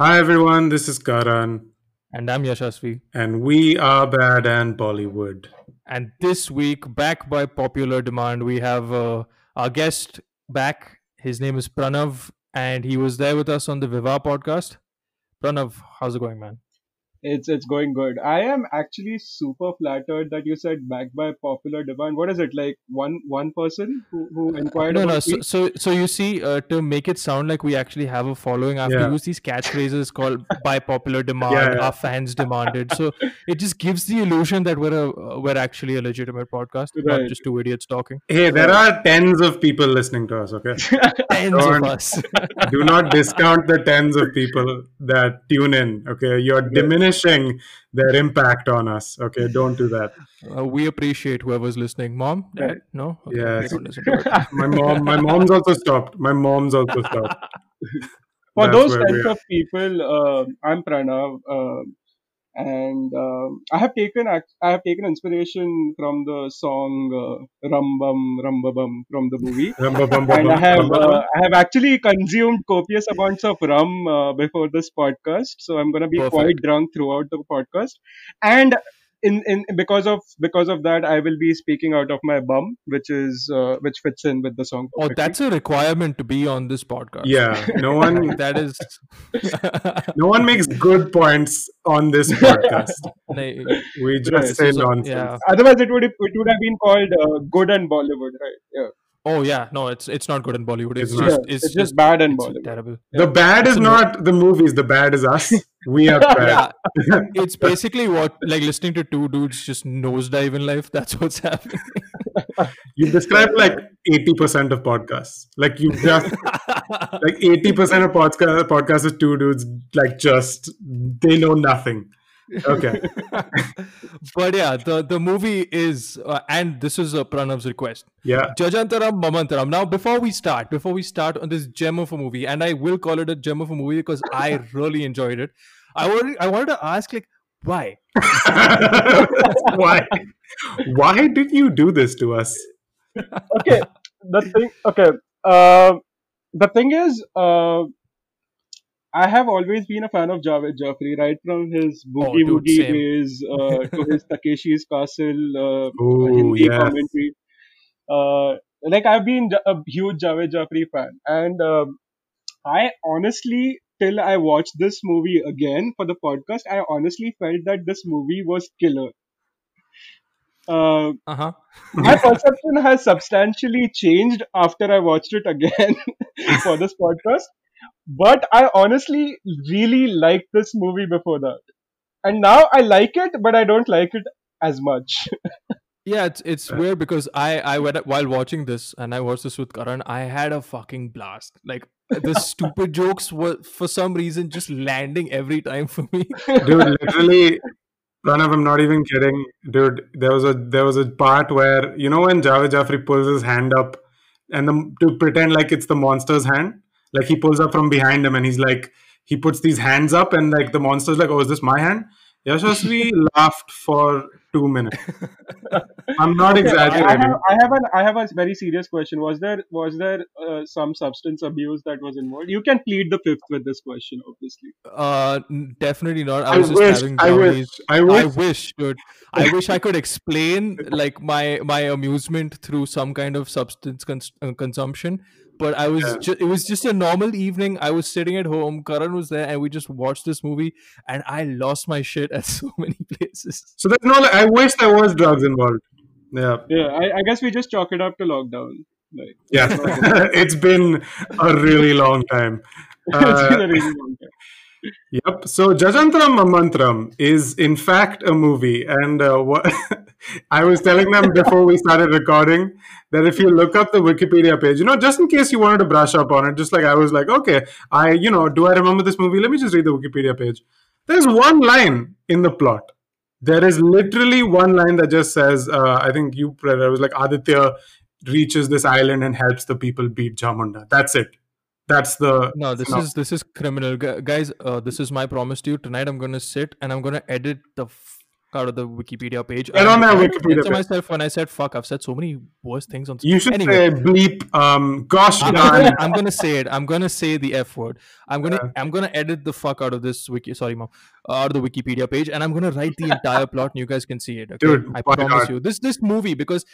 Hi everyone, this is Karan. And I'm Yashasvi. And we are Bad and Bollywood. And this week, back by popular demand, we have uh, our guest back. His name is Pranav, and he was there with us on the Viva podcast. Pranav, how's it going, man? It's it's going good. I am actually super flattered that you said backed by popular demand. What is it like? One one person who, who inquired. No, about no. So, so so you see, uh, to make it sound like we actually have a following, I have Yeah. to use these catchphrases called by popular demand. Yeah, yeah. Our fans demanded. So it just gives the illusion that we're a uh, we're actually a legitimate podcast, not just two idiots talking. Hey, there are tens of people listening to us, okay? Tens Don't- of us. Do not discount the tens of people that tune in, okay? You're diminishing their impact on us, okay? Don't do that. Uh, we appreciate whoever's listening. Mom, dad, no, okay, Yes. they don't listen to it. My mom my mom's also stopped. My mom's also stopped. For That's those types of people, uh, I'm Pranav, um and um I have taken I have taken inspiration from the song uh, Rambam Rambabam from the movie. Rum, bum, bum, bum, and I bum, have bum, bum, uh, I have actually consumed copious amounts of rum uh, before this podcast, so I'm gonna be Perfect. quite drunk throughout the podcast. And in, in because of because of that, I will be speaking out of my bum, which is uh, which fits in with the song. Oh, perfectly. that's a requirement to be on this podcast. Yeah, no one that is. no one makes good points on this podcast. We just Right. say This nonsense. yeah. Otherwise, it would it would have been called uh, good and Bollywood, right? Yeah, Oh yeah, no, it's it's not good in Bollywood. It's, It's just. Yeah, it's, it's, just bad and it's Bollywood. terrible. The bad is not the movies, the bad is us. We are bad. Yeah, it's basically what like listening to two dudes just nosedive in life. That's what's happening. You describe like 80% of podcasts. Like you just like 80% of podcast podcasts is two dudes like just they know nothing. Okay. but yeah, the the movie is, uh, and this is a Pranav's request. Yeah. Jajantaram Mamantaram. Now, before we start, before we start on this gem of a movie, and I will call it a gem of a movie because I really enjoyed it. I wanted, I wanted to ask, like, why? Why? Why did you do this to us? okay the thing okay uh, the thing is uh, I have always been a fan of Javed Jafri, right from his Boogie Oh, Woogie same. days uh, to his Takeshi's Castle uh, Oh, Hindi yes. commentary. Uh, like I've been a huge Javed Jafri fan, and um, I honestly, till I watched this movie again for the podcast, I honestly felt that this movie was killer. Uh, Uh huh. my perception has substantially changed after I watched it again for this podcast. But I honestly really liked this movie before that. And now I like it, but I don't like it as much. Yeah, it's it's weird because I I went while watching this and I watched this with Karan. I had a fucking blast. Like the stupid jokes were for some reason just landing every time for me. Dude, literally Pranav, I'm not even kidding. Dude, there was a there was a part where you know when Javed Jafri pulls his hand up and the, to pretend like it's the monster's hand, like he pulls up from behind him and he's like he puts these hands up and like the monster's like, Oh, is this my hand? Yashasvi laughed for two minutes. I'm not Okay, I, I exaggerating. have, I have an, I have a very serious question. Was there, was there uh, some substance abuse that was involved? You can plead the fifth with this question, obviously. Uh, definitely not. I I was just wish, having I wish, brownies. I I wish. wish, dude. I wish I could explain like my my amusement through some kind of substance cons- uh, consumption. But I was Yeah. ju- it was just a normal evening. I was sitting at home. Karan was there, and we just watched this movie. And I lost my shit at so many places. So there's no. I wish there was drugs involved. Yeah, Yeah, I, I guess we just chalk it up to lockdown. Like, yeah. it's been a really long time. it's been Uh, a really long time. Yep. So Jajantram Mamantram is in fact a movie, and uh, what I was telling them before we started recording that if you look up the Wikipedia page, you know, just in case you wanted to brush up on it, just like I was like, okay, I, you know, do I remember this movie? Let me just read the Wikipedia page. There's one line in the plot. There is literally one line that just says, uh, I think you it was like Aditya reaches this island and helps the people beat Jamunda. That's it. That's the No, this is this is criminal, guys. Uh, this is my promise to you. Tonight, I'm gonna sit and I'm gonna edit the f- out of the Wikipedia page. Get on And that I Wikipedia said to page. myself when I said fuck, I've said so many worse things on. You should Anyway. say bleep. Um, gosh I'm darn. gonna, I'm gonna say it. I'm gonna say the f word. I'm gonna Yeah. I'm gonna edit the fuck out of this wiki. Sorry, mom. Out of the Wikipedia page, and I'm gonna write the entire plot, and you guys can see it. Okay? Dude, I promise not? you. This this movie because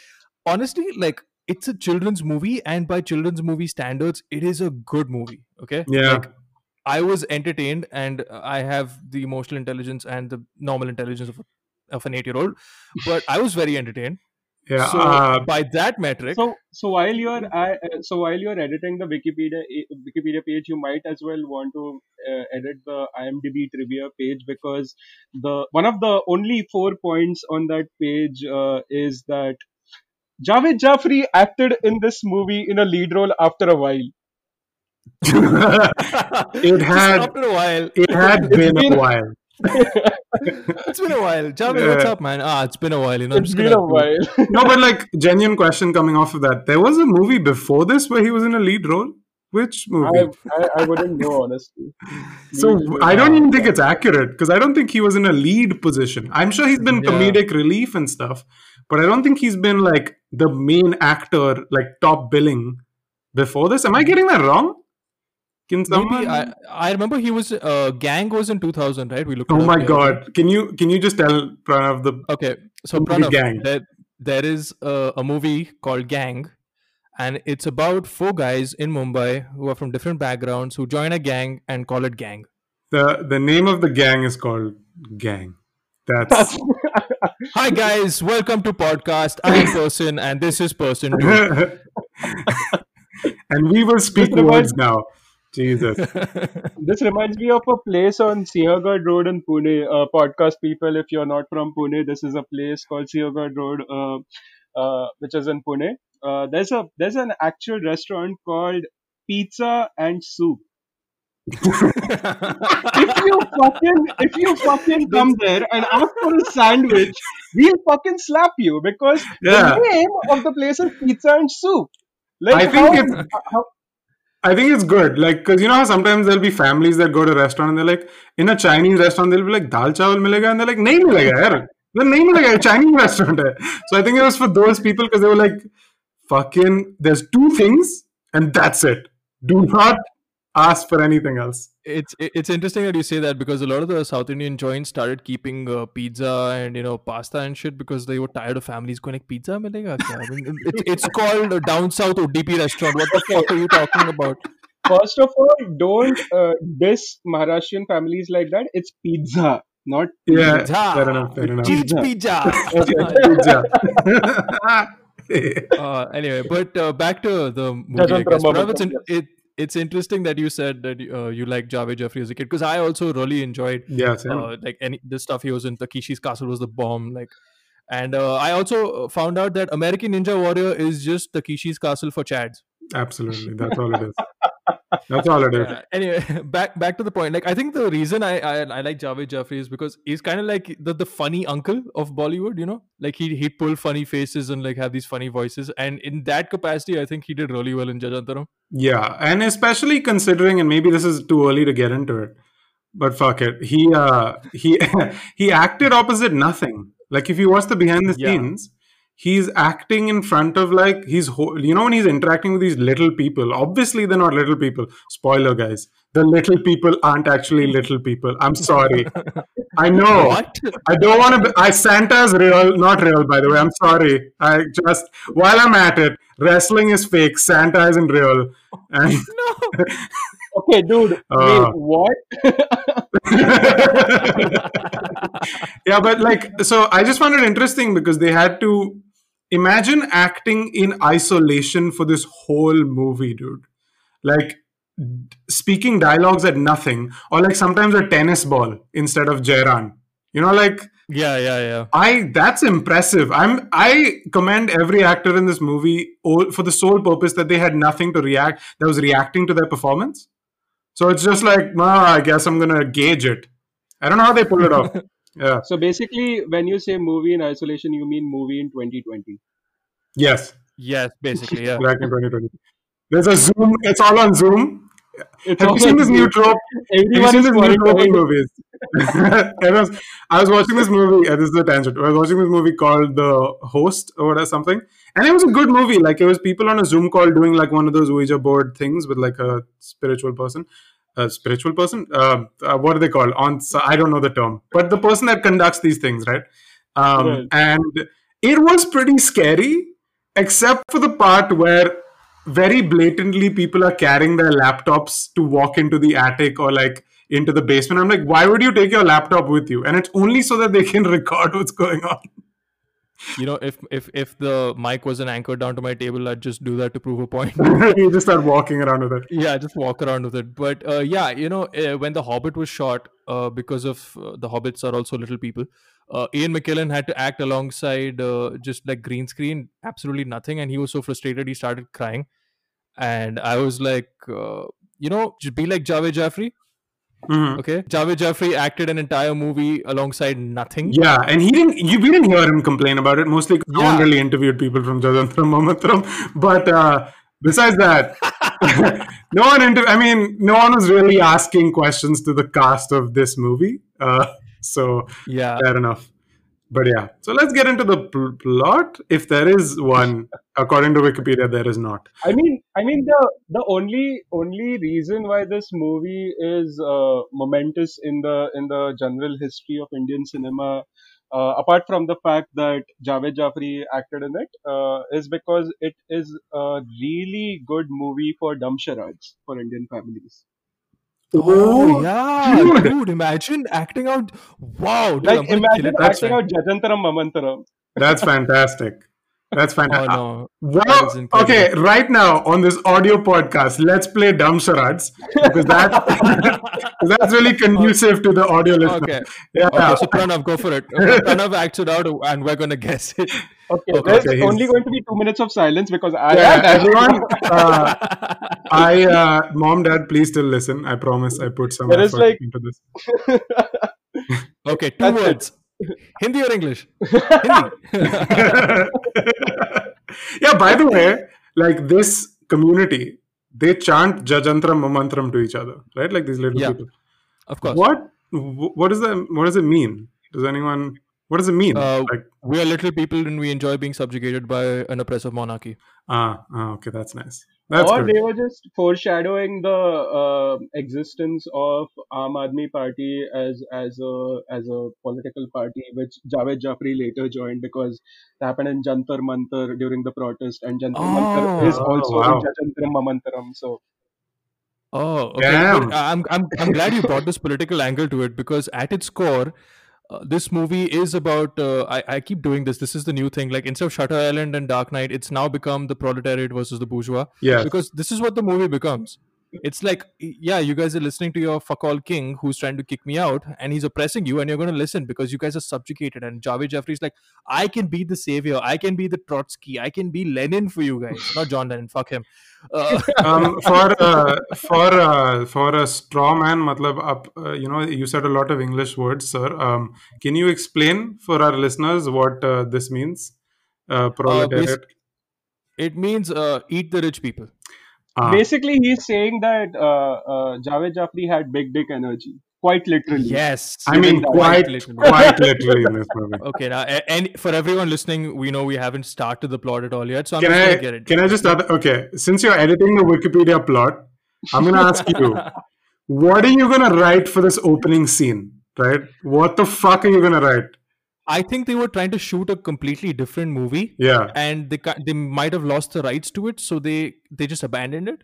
honestly, like it's a children's movie, and by children's movie standards, it is a good movie. Okay. Yeah. Like, I was entertained, and I have the emotional intelligence and the normal intelligence of, of an eight-year-old, but I was very entertained. Yeah. so uh, by that metric, So, so while you're uh, so while you're editing the Wikipedia Wikipedia page, you might as well want to uh, edit the IMDb trivia page because the one of the only four points on that page uh, is that Javed Jafri acted in this movie in a lead role after a while. it just had after a while, it had been been- a while. It's been a while. Javed, what's up, man? Ah, it's been a while. You know, I'm just been gonna a while. No, but like genuine question coming off of that. There was a movie before this where he was in a lead role. Which movie? I, I, I wouldn't know honestly. so I don't even think it's accurate because I don't think he was in a lead position. I'm sure he's been Yeah. comedic relief and stuff, but I don't think he's been like the main actor, like top billing before this. Am I getting that wrong? Can someone? Maybe I, I remember he was uh, Gang was in 2000, right? We looked. oh my the other day. god! Can you can you just tell Pranav the Okay, so Movie Pranav, Gang. There, there is a, a movie called Gang, and it's about four guys in Mumbai who are from different backgrounds who join a gang and call it Gang. the the name of the gang is called Gang. That's Hi guys, welcome to podcast. I'm Person, and this is Person Two. and we will speak This reminds- words now. Jesus. This reminds me of a place on Sinhagad Road in Pune. Uh, podcast people, if you're not from Pune, this is a place called Sinhagad Road, uh, uh, which is in Pune. Uh, there's a there's an actual restaurant called Pizza and Soup. If you fucking if you fucking come there and ask for a sandwich, we'll fucking slap you because Yeah. the name of the place is Pizza and Soup. Like I think how, it's- uh, how, I think it's good. Like, because you know how sometimes there'll be families that go to a restaurant and they're like, in a Chinese restaurant, they'll be like, dal chawal milega? And they're like, nahi milega, yaar. They're nahi milega, Chinese restaurant hai. So I think it was for those people because they were like, fucking, there's two things and that's it. Do not ask for anything else. it's it's interesting that you say that because a lot of the South Indian joints started keeping uh, pizza and you know pasta and shit because they were tired of families going like pizza milega kya? I mean, it's it's called a down south Udupi restaurant. What the fuck are you talking about? First of all, don't uh, diss Maharashtrian families like that. It's pizza, not Yeah, Pizza. fair enough, fair enough. Cheese pizza. Pizza. uh, anyway, but uh, back to the movie. I guess. Pranav, it's, Momentum, in, it, it's interesting that you said that uh, you like Javed Jaffrey as a kid because I also really enjoyed yeah, uh, like any the stuff he was in Takeshi's Castle was the bomb. Like, and uh, I also found out that American Ninja Warrior is just Takeshi's Castle for Chads. Absolutely. That's all it is. That's all it is. Yeah. Anyway, back back to the point. Like, I think the reason I I, I like Javed Jaffrey is because he's kind of like the, the funny uncle of Bollywood. You know, like he he'd pull funny faces and like have these funny voices. And in that capacity, I think he did really well in Jajantaram. Yeah, and especially considering, and maybe this is too early to get into it, but fuck it. He uh he he acted opposite nothing. Like if you watch the behind the Yeah. scenes, he's acting in front of like he's ho- you know when he's interacting with these little people. Obviously, they're not little people. Spoiler, guys. The little people aren't actually little people. I'm sorry. I know. What? I don't want to. I Santa's real, not real, by the way. I'm sorry. I just while I'm at it, wrestling is fake. Santa isn't real, and No. okay, dude. Uh. wait, what? yeah, but like, so I just found it interesting because they had to imagine acting in isolation for this whole movie, dude. Like speaking dialogues at nothing, or like sometimes a tennis ball instead of Jairan. You know, like Yeah, yeah, yeah. I that's impressive. I'm I commend every actor in this movie for the sole purpose that they had nothing to react that was reacting to their performance. So it's just like, no, I guess I'm gonna gauge it. I don't know how they pull it off. Yeah. So basically, when you say movie in isolation, you mean movie in 2020. Yes. Yes, basically, yeah. Back in 2020. There's a Zoom. It's all on Zoom. It's Have you seen this new trope? Have you Everyone seen is this new trope in oil. movies? I, was, I was watching this movie. Uh, this is a tangent. I was watching this movie called The Host or whatever something, and it was a good movie. Like it was people on a Zoom call doing like one of those Ouija board things with like a spiritual person. A spiritual person? Uh, uh, what are they called? On I don't know the term, but the person that conducts these things, right? Um, Right. And it was pretty scary, except for the part where very blatantly people are carrying their laptops to walk into the attic or like into the basement. I'm like, why would you take your laptop with you? And it's only so that they can record what's going on. You know, if if if the mic wasn't anchored down to my table, I'd just do that to prove a point. you just start walking around with it. yeah, just walk around with it. But uh, yeah, you know, uh, when the Hobbit was shot, uh, because of uh, the hobbits are also little people, uh, Ian McKellen had to act alongside uh, just like green screen, absolutely nothing, and he was so frustrated he started crying, and I was like, uh, you know, just be like Javed Jaffrey. Mhm. Okay, Javed Jaffrey acted an entire movie alongside nothing. Yeah, and he didn't. You, we didn't hear him complain about it mostly because no one really interviewed people from Jadantram Mamatram. But uh, besides that, no one. Inter- I mean, no one was really asking questions to the cast of this movie. Uh, so Yeah. fair enough. But yeah, so let's get into the pl- plot. If there is one, according to Wikipedia, there is not. I mean, I mean the the only only reason why this movie is uh, momentous in the in the general history of Indian cinema, uh, apart from the fact that Javed Jaffrey acted in it, uh, is because it is a really good movie for dumb charades for Indian families. Oh, oh yeah, dude. dude! Imagine acting out. Wow, dude, I'm Like imagine acting time. out Jajantaram Mamantaram. That's fantastic. That's Oh fantastic. no! Uh, well, That is okay, right now on this audio podcast, let's play dumb charades because that 'cause that's really conducive to the audio listener. Okay. Yeah. Okay, so Pranav, go for it. Okay, Pranav acts it out, and we're gonna guess it. Okay, Okay, there's okay, he's- only going to be two minutes of silence because I Yeah, everyone, uh, I, uh, mom, dad, please still listen. I promise I put some There is effort like- into this. okay, two That's it. words. Hindi or English? Hindi. yeah, by the way, like this community, they chant Jajantram Mamantram to each other, right? Like these little Yeah. people. of course. What wh- what does that what does it mean? Does anyone what does it mean? Uh, like We are little people, and we enjoy being subjugated by an oppressive monarchy. ah, ah okay, that's nice. That's or good. they were just foreshadowing the uh, existence of Aam Aadmi Party as as a as a political party, which Javed Jaffrey later joined because it happened in Jantar Mantar during the protest, and Jantar Mantar is Oh, also wow. in Jajantram Mamantaram. So Oh, okay. Damn. I'm, I'm, I'm glad you brought this political angle to it because at its core, uh, this movie is about. Uh, I, I keep doing this. This is the new thing. Like instead of Shutter Island and Dark Knight, it's now become the proletariat versus the bourgeois. yeah Because this is what the movie becomes. It's like, yeah, you guys are listening to your fuck all king who's trying to kick me out, and he's oppressing you, and you're going to listen because you guys are subjugated. And Javed Jaffrey's like, I can be the savior. I can be the Trotsky. I can be Lenin for you guys. Not John Lennon. Fuck him. Uh, um, for uh, for uh, for a straw man, matlab, up, uh, you know, you said a lot of English words, sir. Um, can you explain for our listeners what uh, this means? Uh, proletariat. it means uh, eat the rich people. Ah. basically, he's saying that uh, uh, Javed Jaffrey had big dick energy, quite literally. Yes. I mean, Quite quite literally. quite literally in this movie. Okay, now, and for everyone listening, we know we haven't started the plot at all yet, so I'm Can just I gonna get it. can I just start? Okay, since you're editing the Wikipedia plot, I'm gonna ask you, what are you gonna write for this opening scene? Right? What the fuck are you gonna write? I think they were trying to shoot a completely different movie, Yeah. and they they might have lost the rights to it, so they they just abandoned it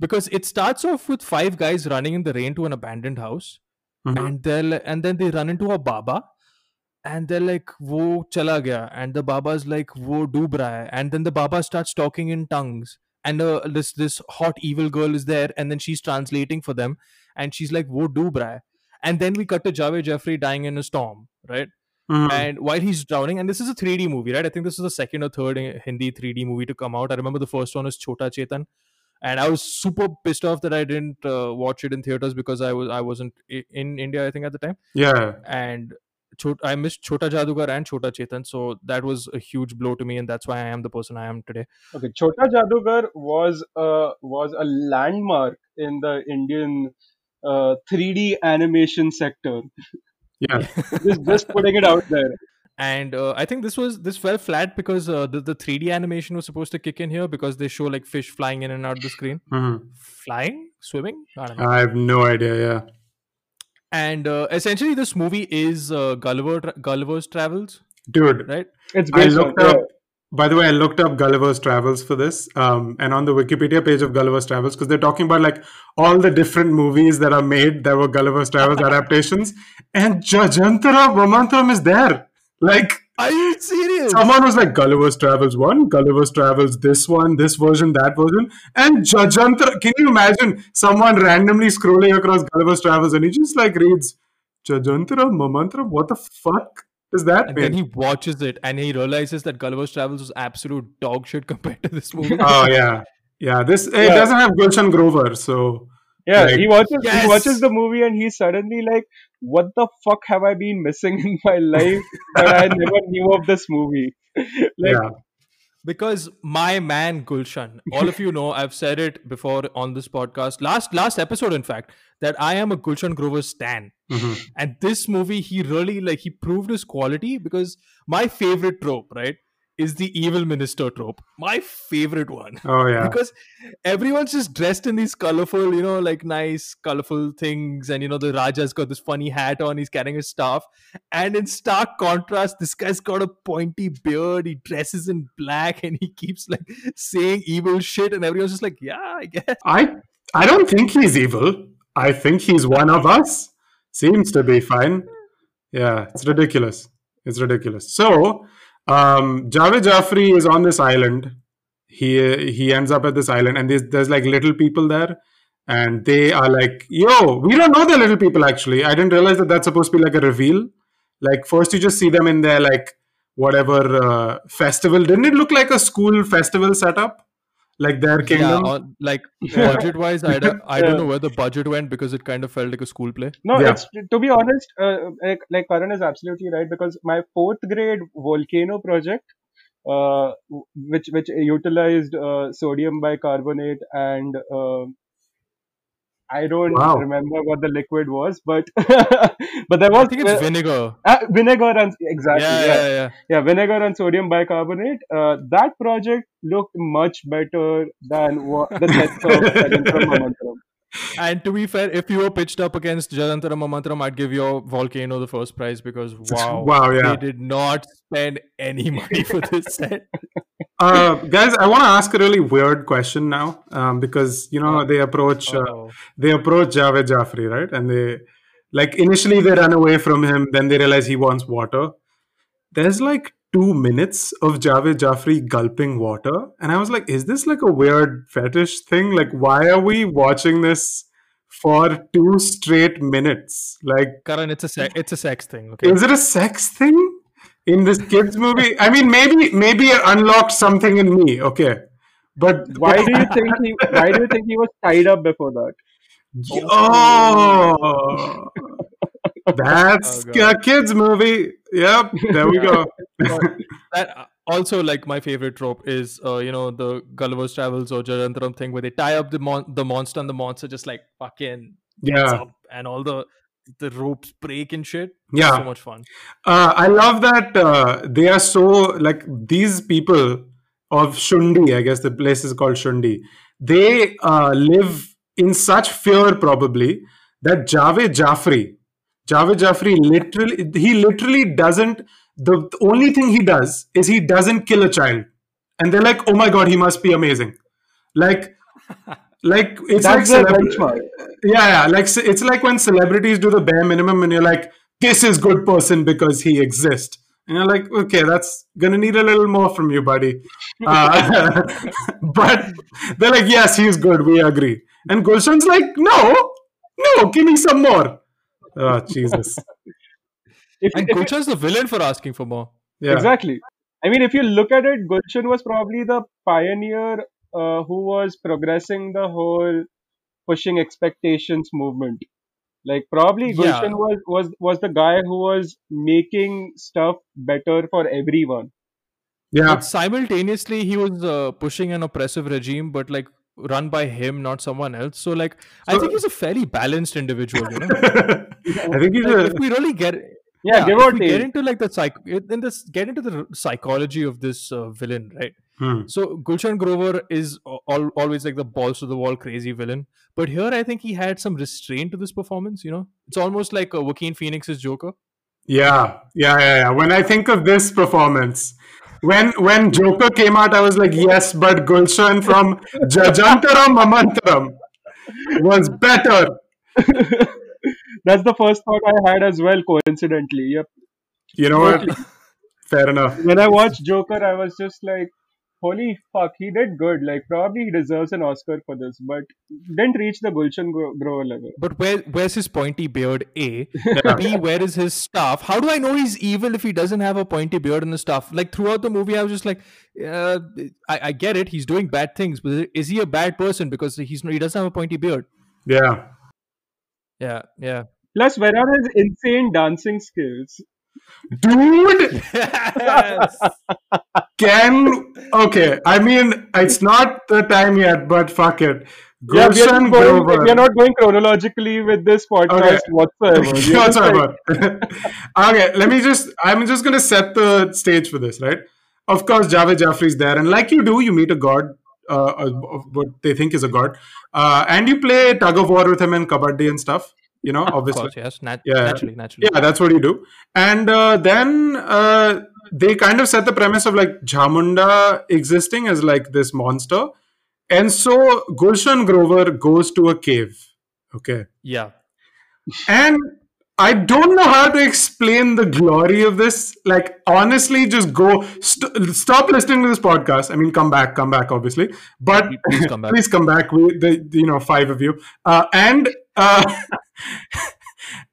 because it starts off with five guys running in the rain to an abandoned house, Mhm. and they're and then they run into a baba. And they're like, wo chala gaya. And the baba's like, wo doob raha hai. And then the baba starts talking in tongues. And uh, this this hot evil girl is there, and then she's translating for them, and she's like, wo doob raha hai. And then we cut to Javed Jaffrey dying in a storm, right? Mhm. And while he's drowning, and this is a 3D movie, right? I think this is the second or third uh, Hindi 3D movie to come out. I remember the first one was Chota Chetan, and I was super pissed off that I didn't uh, watch it in theaters because I was I wasn't in India, I think at the time. yeah. And I missed Chota Jadugar and Chota Chetan, so that was a huge blow to me, and that's why I am the person I am today. Okay, Chota Jadugar was a was a landmark in the Indian uh, 3D animation sector. Yeah. just just putting it out there. And uh, I think this was this fell flat because uh, the the 3D animation was supposed to kick in here because they show like fish flying in and out of the screen, Mhm. flying, swimming. I don't know. I have no idea. Yeah. and uh, essentially, this movie is uh, Gulliver tra- Gulliver's Travels, Dude, right? It's I looked up. By the way, I looked up Gulliver's Travels for this, um, and on the Wikipedia page of Gulliver's Travels, because they're talking about like all the different movies that are made that were Gulliver's Travels adaptations, and Jajantara Mamantram is there. Like Are you serious? someone was like Gulliver's Travels one, Gulliver's Travels this one, this version, that version, and Jajantara. Can you imagine someone randomly scrolling across Gulliver's Travels and he just like reads Jajantara Mamantram? What the fuck does that and mean? then he watches it and he realizes that Gulliver's Travels was absolute dog shit compared to this movie. oh yeah, yeah. This it Yeah. doesn't have Gulshan Grover, so Yeah, Like- he watches Yes! he watches the movie and he's suddenly like, "What the fuck have I been missing in my life that I never knew of this movie?" like, yeah. Because my man Gulshan, all of you know, I've said it before on this podcast, last last episode, in fact, that I am a Gulshan Grover stan. Mhm. And this movie, he really like he proved his quality because my favorite trope, right, is the evil minister trope. My favorite one. Oh yeah. Because everyone's just dressed in these colorful, you know, like nice, colorful things. And, you know, the Raja's got this funny hat on, he's carrying a staff. And in stark contrast, this guy's got a pointy beard, he dresses in black, and he keeps like saying evil shit. And everyone's just like, yeah, I guess. I I don't think he's evil. I think he's one of us. Seems to be fine. Yeah, it's ridiculous. It's ridiculous. So, um, Javed Jafri is on this island. He he ends up at this island, and there's there's like little people there, and they are like, "Yo, we don't know they're little people." Actually, I didn't realize that that's supposed to be like a reveal. Like first, you just see them in their like whatever uh, festival. Didn't it look like a school festival setup? Like their kingdom. Yeah, on, like budget wise, I, don't, I don't know where the budget went because it kind of felt like a school play. no, Yeah. it's to be honest, uh, like, like Karan is absolutely right because my fourth grade volcano project, uh, which which utilized uh, sodium bicarbonate and uh, I don't Wow. remember what the liquid was, but but there I was think it's vinegar. uh, vinegar and exactly Yeah, yeah, yeah, yeah. yeah, vinegar and sodium bicarbonate. Uh, that project looked much better than what the sets of. And to be fair, if you were pitched up against Jadantara Mamantram, I'd give your volcano the first prize because wow, Wow, yeah. they did not spend any money for this set. Uh, guys, I want to ask a really weird question now um, because you know they approach uh, they approach Javed Jafri, right? And they like initially they run away from him, then they realize he wants water. There's like two minutes of Javed Jafri gulping water, and I was like, is this like a weird fetish thing? Like, why are we watching this for two straight minutes? Like, Karan, it's a se- it's a sex thing. Okay. is it a sex thing in this kids movie? I mean, maybe maybe it unlocked something in me. Okay, but Why do you think he? Why do you think he was tied up before that? Oh, that's Oh, a kids movie. Yep, there we go. that also like my favorite trope is uh, you know the Gulliver's Travels or Jarantaram thing where they tie up the mon- the monster and the monster just like fucking gets Yeah, up and all the the ropes break and shit. yeah. So much fun. Uh, I love that uh, they are so like these people of Shundi. I guess the place is called Shundi. They uh, live in such fear, probably that Javed Jafri, Javed Jafri, literally, he literally doesn't. The, the only thing he does is he doesn't kill a child, and they're like, "Oh my god, he must be amazing!" Like, like it's That's like the celebra- benchmark. yeah, yeah. Like it's like when celebrities do the bare minimum, and you're like, "This is good person because he exists." And you're like, "Okay, that's gonna need a little more from you, buddy." Uh, but they're like, "Yes, he's good. We agree." And Gulshan's like, "No, no, give me some more." Oh Jesus! If, And if you- Gulshan's the villain for asking for more. Yeah, Exactly. I mean, if you look at it, Gulshan was probably the pioneer uh, who was progressing the whole pushing expectations movement. Like probably Yeah. Gulshan was was was the guy who was making stuff better for everyone. Yeah. But simultaneously, he was uh, pushing an oppressive regime, but like run by him, not someone else. So like, I think he's a fairly balanced individual. You know, I think he's like, a, if we really get Yeah, give or we get into like the psych in this get into the psychology of this uh, villain, right? Hmm. So Gulshan Grover is al- al- always like the balls to the wall crazy villain, but here I think he had some restraint to this performance. You know, it's almost like uh, Joaquin Phoenix's Joker. Yeah, yeah, yeah, yeah. When I think of this performance, when when Joker came out, I was like, yes, but Gulshan from Jajantaram Mamantaram was better. That's the first thought I had as well. Coincidentally, yep. You know what? Fair enough. When I watched Joker, I was just like, "Holy fuck, he did good. Like probably he deserves an Oscar for this, but didn't reach the Gulshan Gro- Grover level." But where where's his pointy beard? A. B. Where is his staff? How do I know he's evil if he doesn't have a pointy beard and the staff? Like throughout the movie, I was just like, uh, I, I get it. He's doing bad things, but is he a bad person because he's he doesn't have a pointy beard? Yeah. Yeah, yeah. Plus, where are his insane dancing skills? Dude, Yes. can okay. I mean, it's not the time yet, but fuck it. Yeah, we are, not going, Grover. we are not going chronologically with this podcast Okay. whatsoever. We are just like- Whatsoever. okay, let me just. I'm just gonna set the stage for this, right? Of course, Javed Jaffrey's there, and like you do, you meet a god, uh, uh, of what they think is a god, uh, and you play tug of war with him and kabaddi and stuff. You know, of obviously. course, yes. Nat- Yeah. Naturally, naturally. Yeah, that's what you do. And uh, then uh, they kind of set the premise of like Jamunda existing as like this monster. And so Gulshan Grover goes to a cave. Okay. Yeah. And I don't know how to explain the glory of this. Like, honestly, just go st- stop listening to this podcast. I mean, come back, come back, obviously. But Please come back. please come back. We, the, you know, five of you, uh, and uh,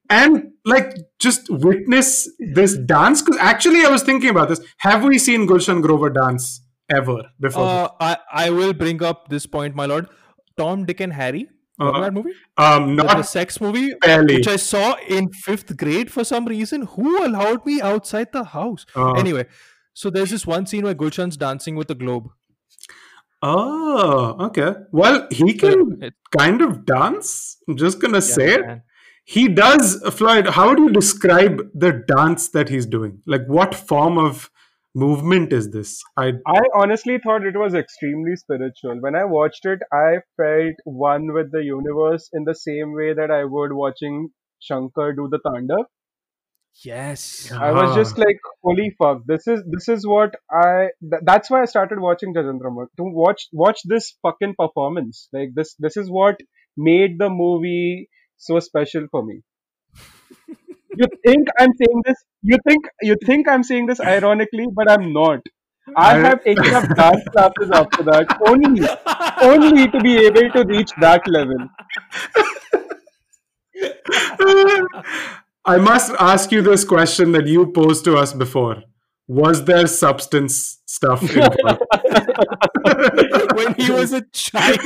and like just witness this dance. Because actually, I was thinking about this. Have we seen Gulshan Grover dance ever before? Uh, I I will bring up this point, my lord. Tom, Dick, and Harry. Uh, that movie? um, The, the sex movie, barely. which I saw in fifth grade for some reason. Who allowed me outside the house? Uh, Anyway, so there's this one scene where Gulshan's dancing with a globe. Oh, okay. Well, he can It- kind of dance. I'm just gonna say it. man. He does, Floyd. How would you describe the dance that he's doing? Like, what form of movement is this? I I honestly thought it was extremely spiritual. When I watched it, I felt one with the universe in the same way that I would watching Shankar do the Tandav. Yes. I was just like, "Holy fuck! This is this is what I." Th- that's why I started watching Jajandrama to watch watch this fucking performance. Like this this is what made the movie so special for me. you think I'm saying this? You think you think I'm saying this ironically, but I'm not. I I- have taken up dance classes after that only only to be able to reach that level. I must ask you this question that you posed to us before. Was there substance stuff involved? when he was a child.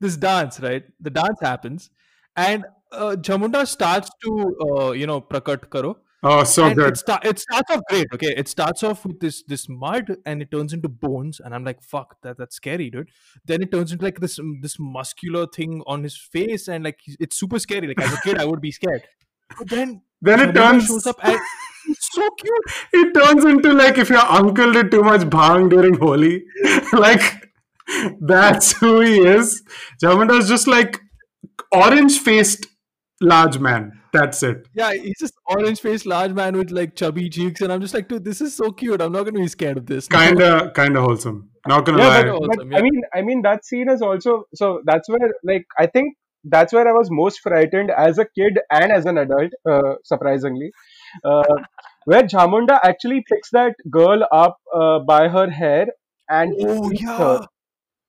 this dance, right? The dance happens, and uh, Jamunda starts to, uh, you know, prakat karo. Oh, so and good. it, it starts off great. Okay, it starts off with this this mud, and it turns into bones, and I'm like, "Fuck, that that's scary, dude." Then it turns into like this mm, this muscular thing on his face, and like it's super scary. Like as a kid, I would be scared. But then Then it turns. shows up, and it's so cute. It turns into like if your uncle did too much bhang during Holi. like that's who he is. Jamunda is just like orange faced large man. That's it. Yeah, he's just orange faced large man with like chubby cheeks, and I'm just like, dude, this is so cute. I'm not gonna be scared of this. Kinda kinda wholesome. Not gonna yeah, lie. but, Awesome, but yeah. I mean, I mean that scene is also so. That's where, like, I think that's where I was most frightened as a kid and as an adult. Uh, surprisingly, uh, where Jamunda actually picks that girl up uh, by her hair and he Oh eats yeah. her.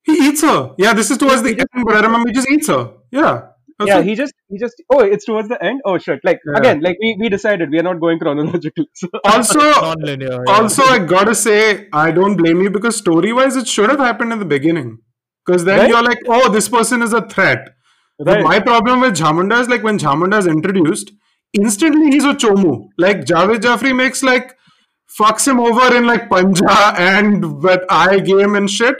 He eats her. Yeah, this is towards the end, but I remember he just eats her. Yeah. That's Yeah, he just he just oh, it's towards the end. Oh shit! Like Yeah. again, like we, we decided we are not going chronologically. So. also yeah. also I gotta say I don't blame you because story wise it should have happened in the beginning. Because then Right? you're like, oh, this person is a threat. But Right. my problem with Jamunda is like when Jamunda is introduced, instantly he's a chomu. Like Javed Jafri makes like fucks him over in like panja and with eye game and shit.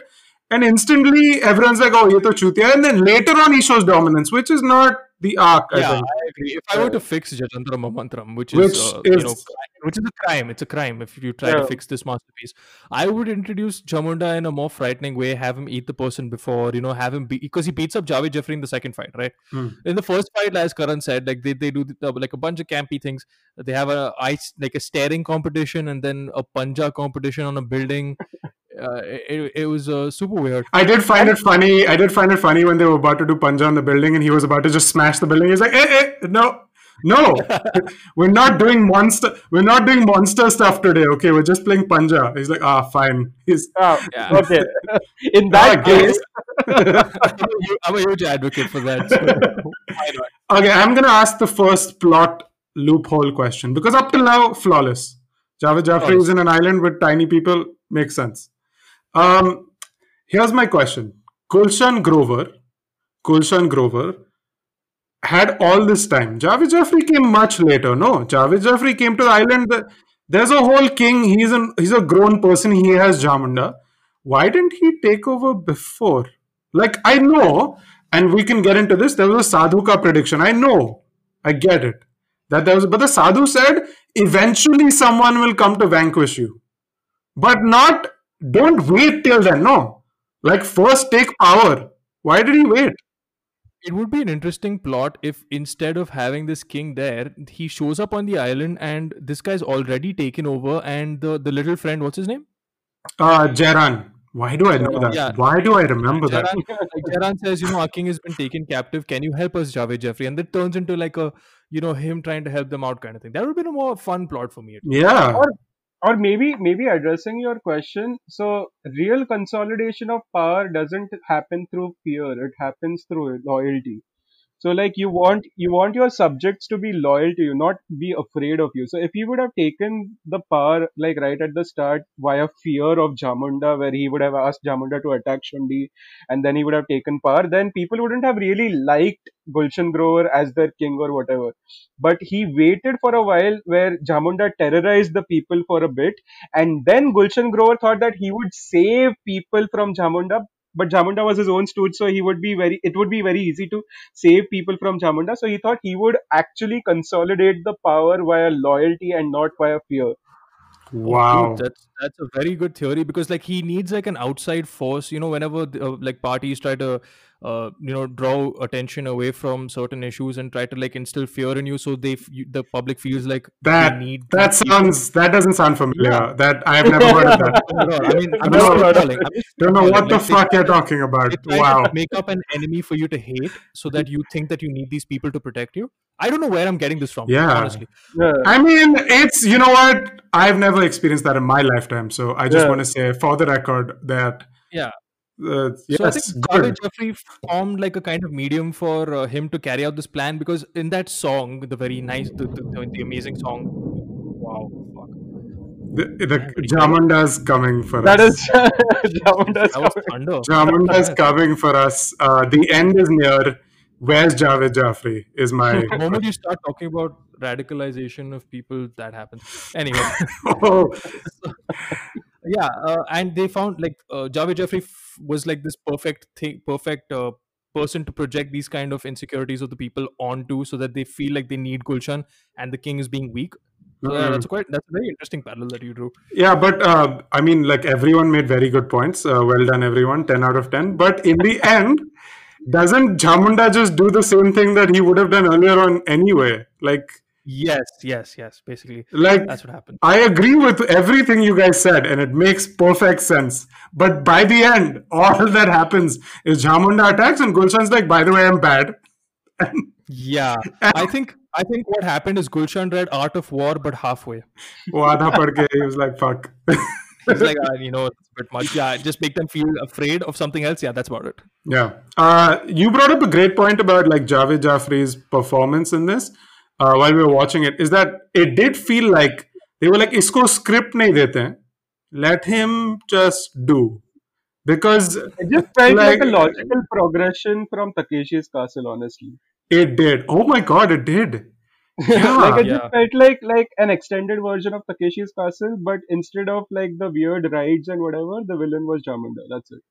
And instantly everyone's like, oh, ye to chutia. And then later on he shows dominance, which is not the arc, I yeah, think. I agree. If I were to fix Jajantram Mantram, which is, Which uh, you know, which is a crime, it's a crime if you try Yeah. to fix this masterpiece. I would introduce Jamunda in a more frightening way, have him eat the person before, you know, have him be because he beats up Javed Jaffrey in the second fight, right? Hmm. In the first fight, as Karan said, like they, they do the, like a bunch of campy things. They have a ice like a staring competition and then a panja competition on a building. Uh, it, it was uh, super weird. I did find it funny. I did find it funny when they were about to do punja on the building and he was about to just smash the building. He's like, eh, eh, no, no, we're not doing monster. We're not doing monster stuff today. Okay, we're just playing punja. He's like, ah, fine. He's Ah, Yeah. okay. In that case, I'm, a, hu- huge advocate for that. So? Okay, I'm gonna ask the first plot loophole question because up till now, flawless. Javed Jaffrey Flawless. is in an island with tiny people. Makes sense. Um, here's my question: Gulshan Grover, Gulshan Grover had all this time. Javed Jaffrey came much later. No, Javed Jaffrey came to the island. There's a whole king. He's an he's a grown person. He has Jamunda. Why didn't he take over before? Like I know, and we can get into this. There was a Sadhuka prediction. I know, I get it. That there was, but the Sadhu said eventually someone will come to vanquish you, but not. Don't wait till then. No, like first take power. Why did he wait? It would be an interesting plot if instead of having this king there, he shows up on the island and this guy's already taken over and the, the little friend, what's his name? Uh, Jaran. Why do I know that? Yeah. Why do I remember that? Jaran, like Jaran says, you know, our king has been taken captive. Can you help us, Javed Jaffrey? And that turns into like a, you know, him trying to help them out kind of thing. That would have been a more fun plot for me. Yeah. or or maybe maybe addressing your question. So real consolidation of power doesn't happen through fear. It happens through loyalty so like you want you want your subjects to be loyal to you not be afraid of you so if he would have taken the power like right at the start via fear of jamunda where he would have asked jamunda to attack shundi and then he would have taken power then people wouldn't have really liked gulshan grover as their king or whatever but he waited for a while where Jamunda terrorized the people for a bit, and then Gulshan Grover thought that he would save people from Jamunda. But Jamunda was his own stooge, so he would be very. It would be very easy to save people from Jamunda. So he thought he would actually consolidate the power via loyalty and not via fear. Wow. Dude, that's that's a very good theory because like he needs like an outside force. You know, whenever the, uh, like parties try to, uh, you know, draw attention away from certain issues and try to like instill fear in you, so they f- the public feels like That they need that these people. sounds that doesn't sound familiar. yeah. That I've never heard of that. Not. I mean, I'm No, just no, no. I'm Don't know what the Like, they fuck try you're talking about. Wow. make up an enemy for you to hate, so that you think that you need these people to protect you. I don't know where I'm getting this from. Yeah. honestly. Yeah. I mean, it's you know what? I've never experienced that in my lifetime. So I just Yeah. want to say, for the record, that Yeah. Uh, yes, so I think good. Javed Jaffrey formed like a kind of medium for uh, him to carry out this plan because in that song, the very nice, the, the, the, the amazing song, wow, fuck, The, the Jamunda's coming for That us. is Jamunda's that was coming. Jamunda's coming for us. Uh, the end is near. Where's Javed Jaffrey? Is my The moment you start talking about radicalization of people, that happens. Anyway, oh, yeah, uh, and they found like uh, Javed Jaffrey f- was like this perfect thing, perfect uh, person to project these kind of insecurities of the people onto, so that they feel like they need Gulshan and the king is being weak. So Mm. that's quite that's a very interesting parallel that you drew. Yeah, but uh, I mean, like everyone made very good points. Uh, well done, everyone. 10 out of 10. But in the end, doesn't Jamunda just do the same thing that he would have done earlier on anyway? Like, Yes, yes, yes. Basically, like that's what happened. I agree with everything you guys said, and it makes perfect sense. But by the end, all that happens is Jamunda attacks, and Gulshan's like, "By the way, I'm bad." yeah, and I think I think what happened is Gulshan read Art of War, but halfway. he was like, "Fuck." He's like, uh, you know, it's a bit much. Yeah, just make them feel afraid of something else. Yeah, that's about it. Yeah. Uh, you brought up a great point about like Javed Jaffrey's performance in this uh, while we were watching it. Is that it did feel like they were like, "Isko script nahi dete hain. Let him just do." because It just felt like, Like- a logical progression from Takeshi's Castle, honestly. it did. Oh my god, it did. Yeah. like it Yeah. just felt like like an extended version of Takeshi's Castle, but instead of like the weird rides and whatever, the villain was Jamunda. That's it.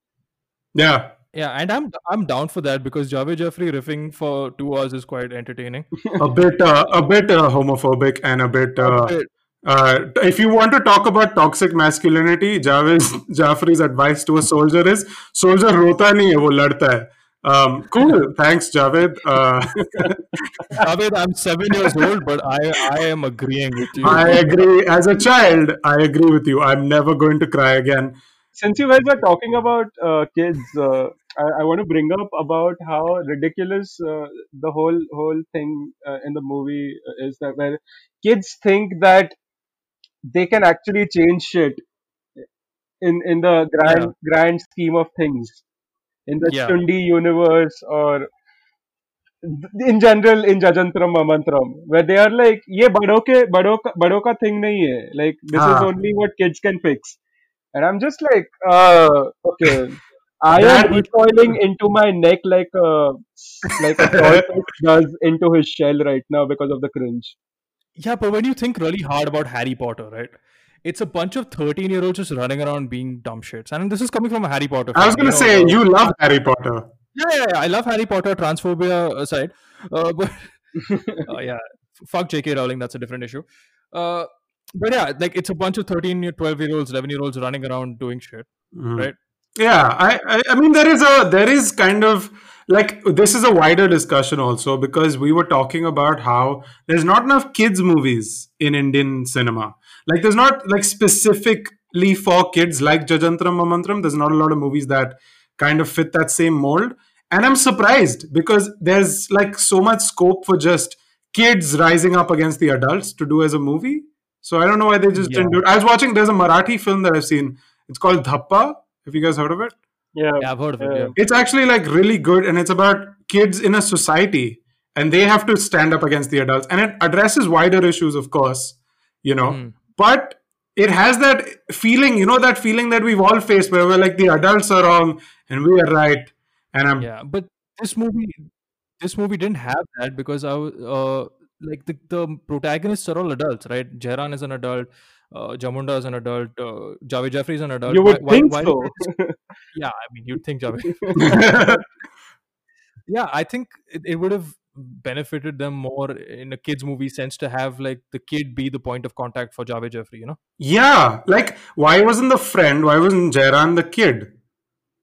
Yeah. Yeah, and I'm I'm down for that because Javed Jaffrey riffing for two hours is quite entertaining. A bit uh, a bit uh, homophobic and a bit uh, But- uh, if you want to talk about toxic masculinity, Javed Jaffrey's advice to a soldier is soldier rota nahi hai, wo ladta hai. Um, cool. Thanks, Javed. Uh, Javed, I'm seven years old, but I I am agreeing with you. I agree. As a child, I agree with you. I'm never going to cry again. Since you guys are talking about uh, kids, uh, I, I want to bring up about how ridiculous uh, the whole whole thing uh, in the movie is that where kids think that they can actually change shit in in the grand Yeah. grand scheme of things in the Yeah. Chundi universe or in general in Jajantram Mamantram where they are like ये बड़ों के बड़ों का बड़ों का thing नहीं है like this is हाँ. only what kids can fix and I'm just like uh okay I That- am recoiling into my neck like a like a swordfish does into his shell right now because of the cringe Yeah, but when you think really hard about Harry Potter, right? It's a bunch of 13 year olds just running around being dumb shits. And this is coming from a Harry Potter I was going to know, say, uh, you love Harry Potter. Yeah, yeah, yeah. I love Harry Potter, transphobia aside. Uh, but uh, yeah, fuck J.K. Rowling, that's a different issue. Uh, but yeah, like it's a bunch of 13 year, 12 year olds, 11 year olds running around doing shit. Mhm. Right. Yeah, I, I I mean there is a there is kind of like this is a wider discussion also because we were talking about how there's not enough kids movies in Indian cinema. Like there's not like specifically for kids like Jajantram Mamantram. There's not a lot of movies that kind of fit that same mold. And I'm surprised because there's like so much scope for just kids rising up against the adults to do as a movie. So I don't know why they just didn't do it. I was watching there's a Marathi film that I've seen. It's called Dhappa. Have you guys heard of it? yeah Yeah, I've heard of it. Yeah. It's actually like really good and it's about kids in a society and they have to stand up against the adults and it addresses wider issues of course, you know. Mm. But it has that feeling, you know that feeling that we've all faced where we're like the adults are wrong and we are right and I'm Yeah, but this movie, this movie didn't have that because I was uh, like the, the protagonists are all adults, right? Jairan is an adult, uh, Jamunda is an adult, uh, Javed Jaffrey is an adult. you would Why- think why- so why yeah, I mean, you'd think Javed. yeah, I think it, it would have benefited them more in a kids movie sense to have like the kid be the point of contact for Javed Jaffrey, you know? Yeah, like why wasn't the friend? Why wasn't Jairan the kid?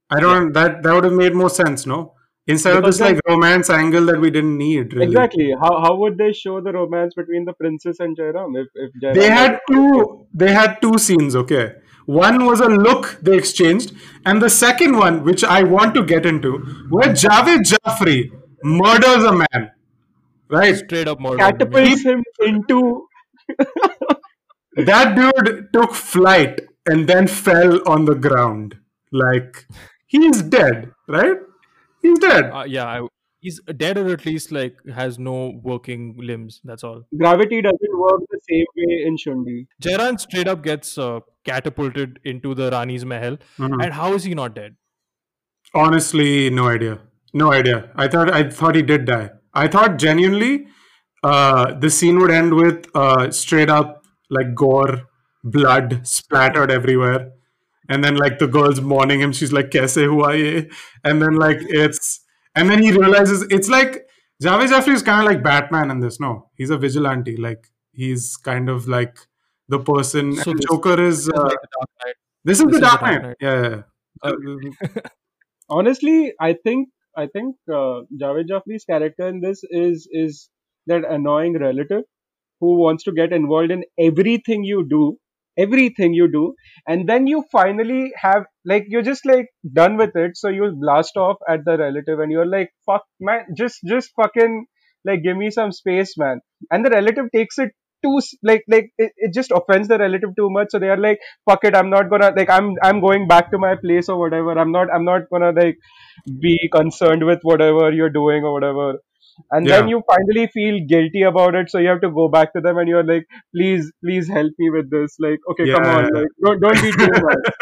I don't. That that would have made more sense, no? Instead of this like romance angle that we didn't need. Really. exactly how how would they show the romance between the princess and Jairam if if Jairam They had two. They had two scenes. Okay, one was a look they exchanged, and the second one, which I want to get into, where Javed Jaffrey murders a man. Right. Straight up murder. catapults him into That dude took flight and then fell on the ground. Like he's dead. Right. He's dead. Uh, yeah, I, he's dead or at least like has no working limbs. That's all. gravity doesn't work the same way in Shundi. Jairan straight up gets uh, catapulted into the Rani's Mahal. Mhm. And how is he not dead? Honestly, no idea. No idea. I thought I thought he did die. I thought genuinely uh, the scene would end with uh, straight up like gore, blood splattered everywhere, and then like the girl's mourning him. She's like, "Kaise hua ye?" And then like it's and then he realizes it's like Javed Jaffrey is kind of like Batman in this. No, he's a vigilante. Like he's kind of like the person. So and this- Joker is. Uh, like the Dark Knight. this is the Dark Dark Knight. Knight. Yeah, yeah. yeah. Uh, Honestly, I think I think uh, Javed Jaffrey's character in this is is that annoying relative who wants to get involved in everything you do, everything you do, and then you finally have like you're just like done with it, so you blast off at the relative and you're like, fuck man, just just fucking like give me some space, man. And the relative takes it too like like it, it just offends the relative too much, so they are like, fuck it, I'm not gonna like I'm I'm going back to my place or whatever. I'm not I'm not gonna like be concerned with whatever you're doing or whatever. And Yeah. then you finally feel guilty about it so you have to go back to them and you're like please please help me with this like okay come on like don't, don't be too much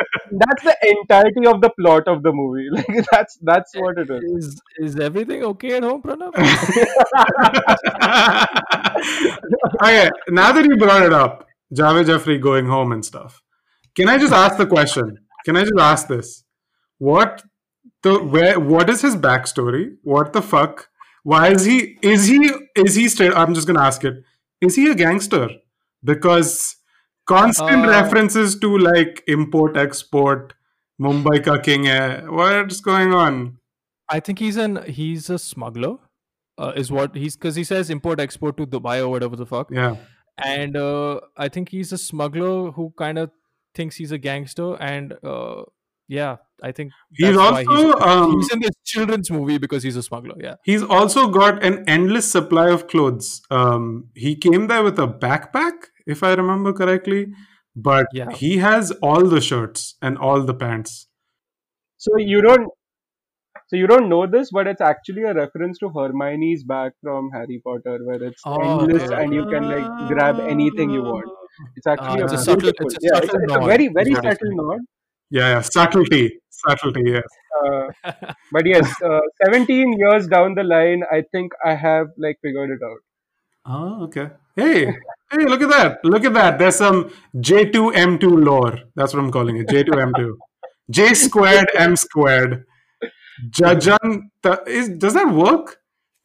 that's the entirety of the plot of the movie like that's that's what it is Is is everything okay at home, Pranav? okay, now that you brought it up, Javed Jaffrey going home and stuff, can I just ask the question? Can I just ask this? What the where? What is his backstory? What the fuck? Why is he? Is he? Is he straight? I'm just gonna ask it. Is he a gangster? Because constant Uh, references to like import export, Mumbai ka king hai. What's going on? I think he's an he's a smuggler. Uh, is what he's because he says import export to Dubai or whatever the fuck. Yeah. And uh, I think he's a smuggler who kind of thinks he's a gangster. And uh, yeah, I think He's that's why also um, he's in this children's movie because he's a smuggler. Yeah. He's also got an endless supply of clothes. Um, he came there with a backpack, if I remember correctly, but Yeah. he has all the shirts and all the pants. so you don't so you don't know this but it's actually a reference to hermione's bag from harry potter where it's Oh, endless okay. and you can like grab anything you want it's actually Ah, it's a, a subtle- beautiful- it's a yeah, subtle it's, a nod, very very subtle nod Yeah, yeah, subtlety, subtlety. Yes. uh, but yes uh, 17 years down the line i think i have like figured it out Oh, okay. Hey, hey, look at that! Look at that! There's some J2M2 lore. That's what I'm calling it. J2M2. J squared M squared. Jajan. Is does that work?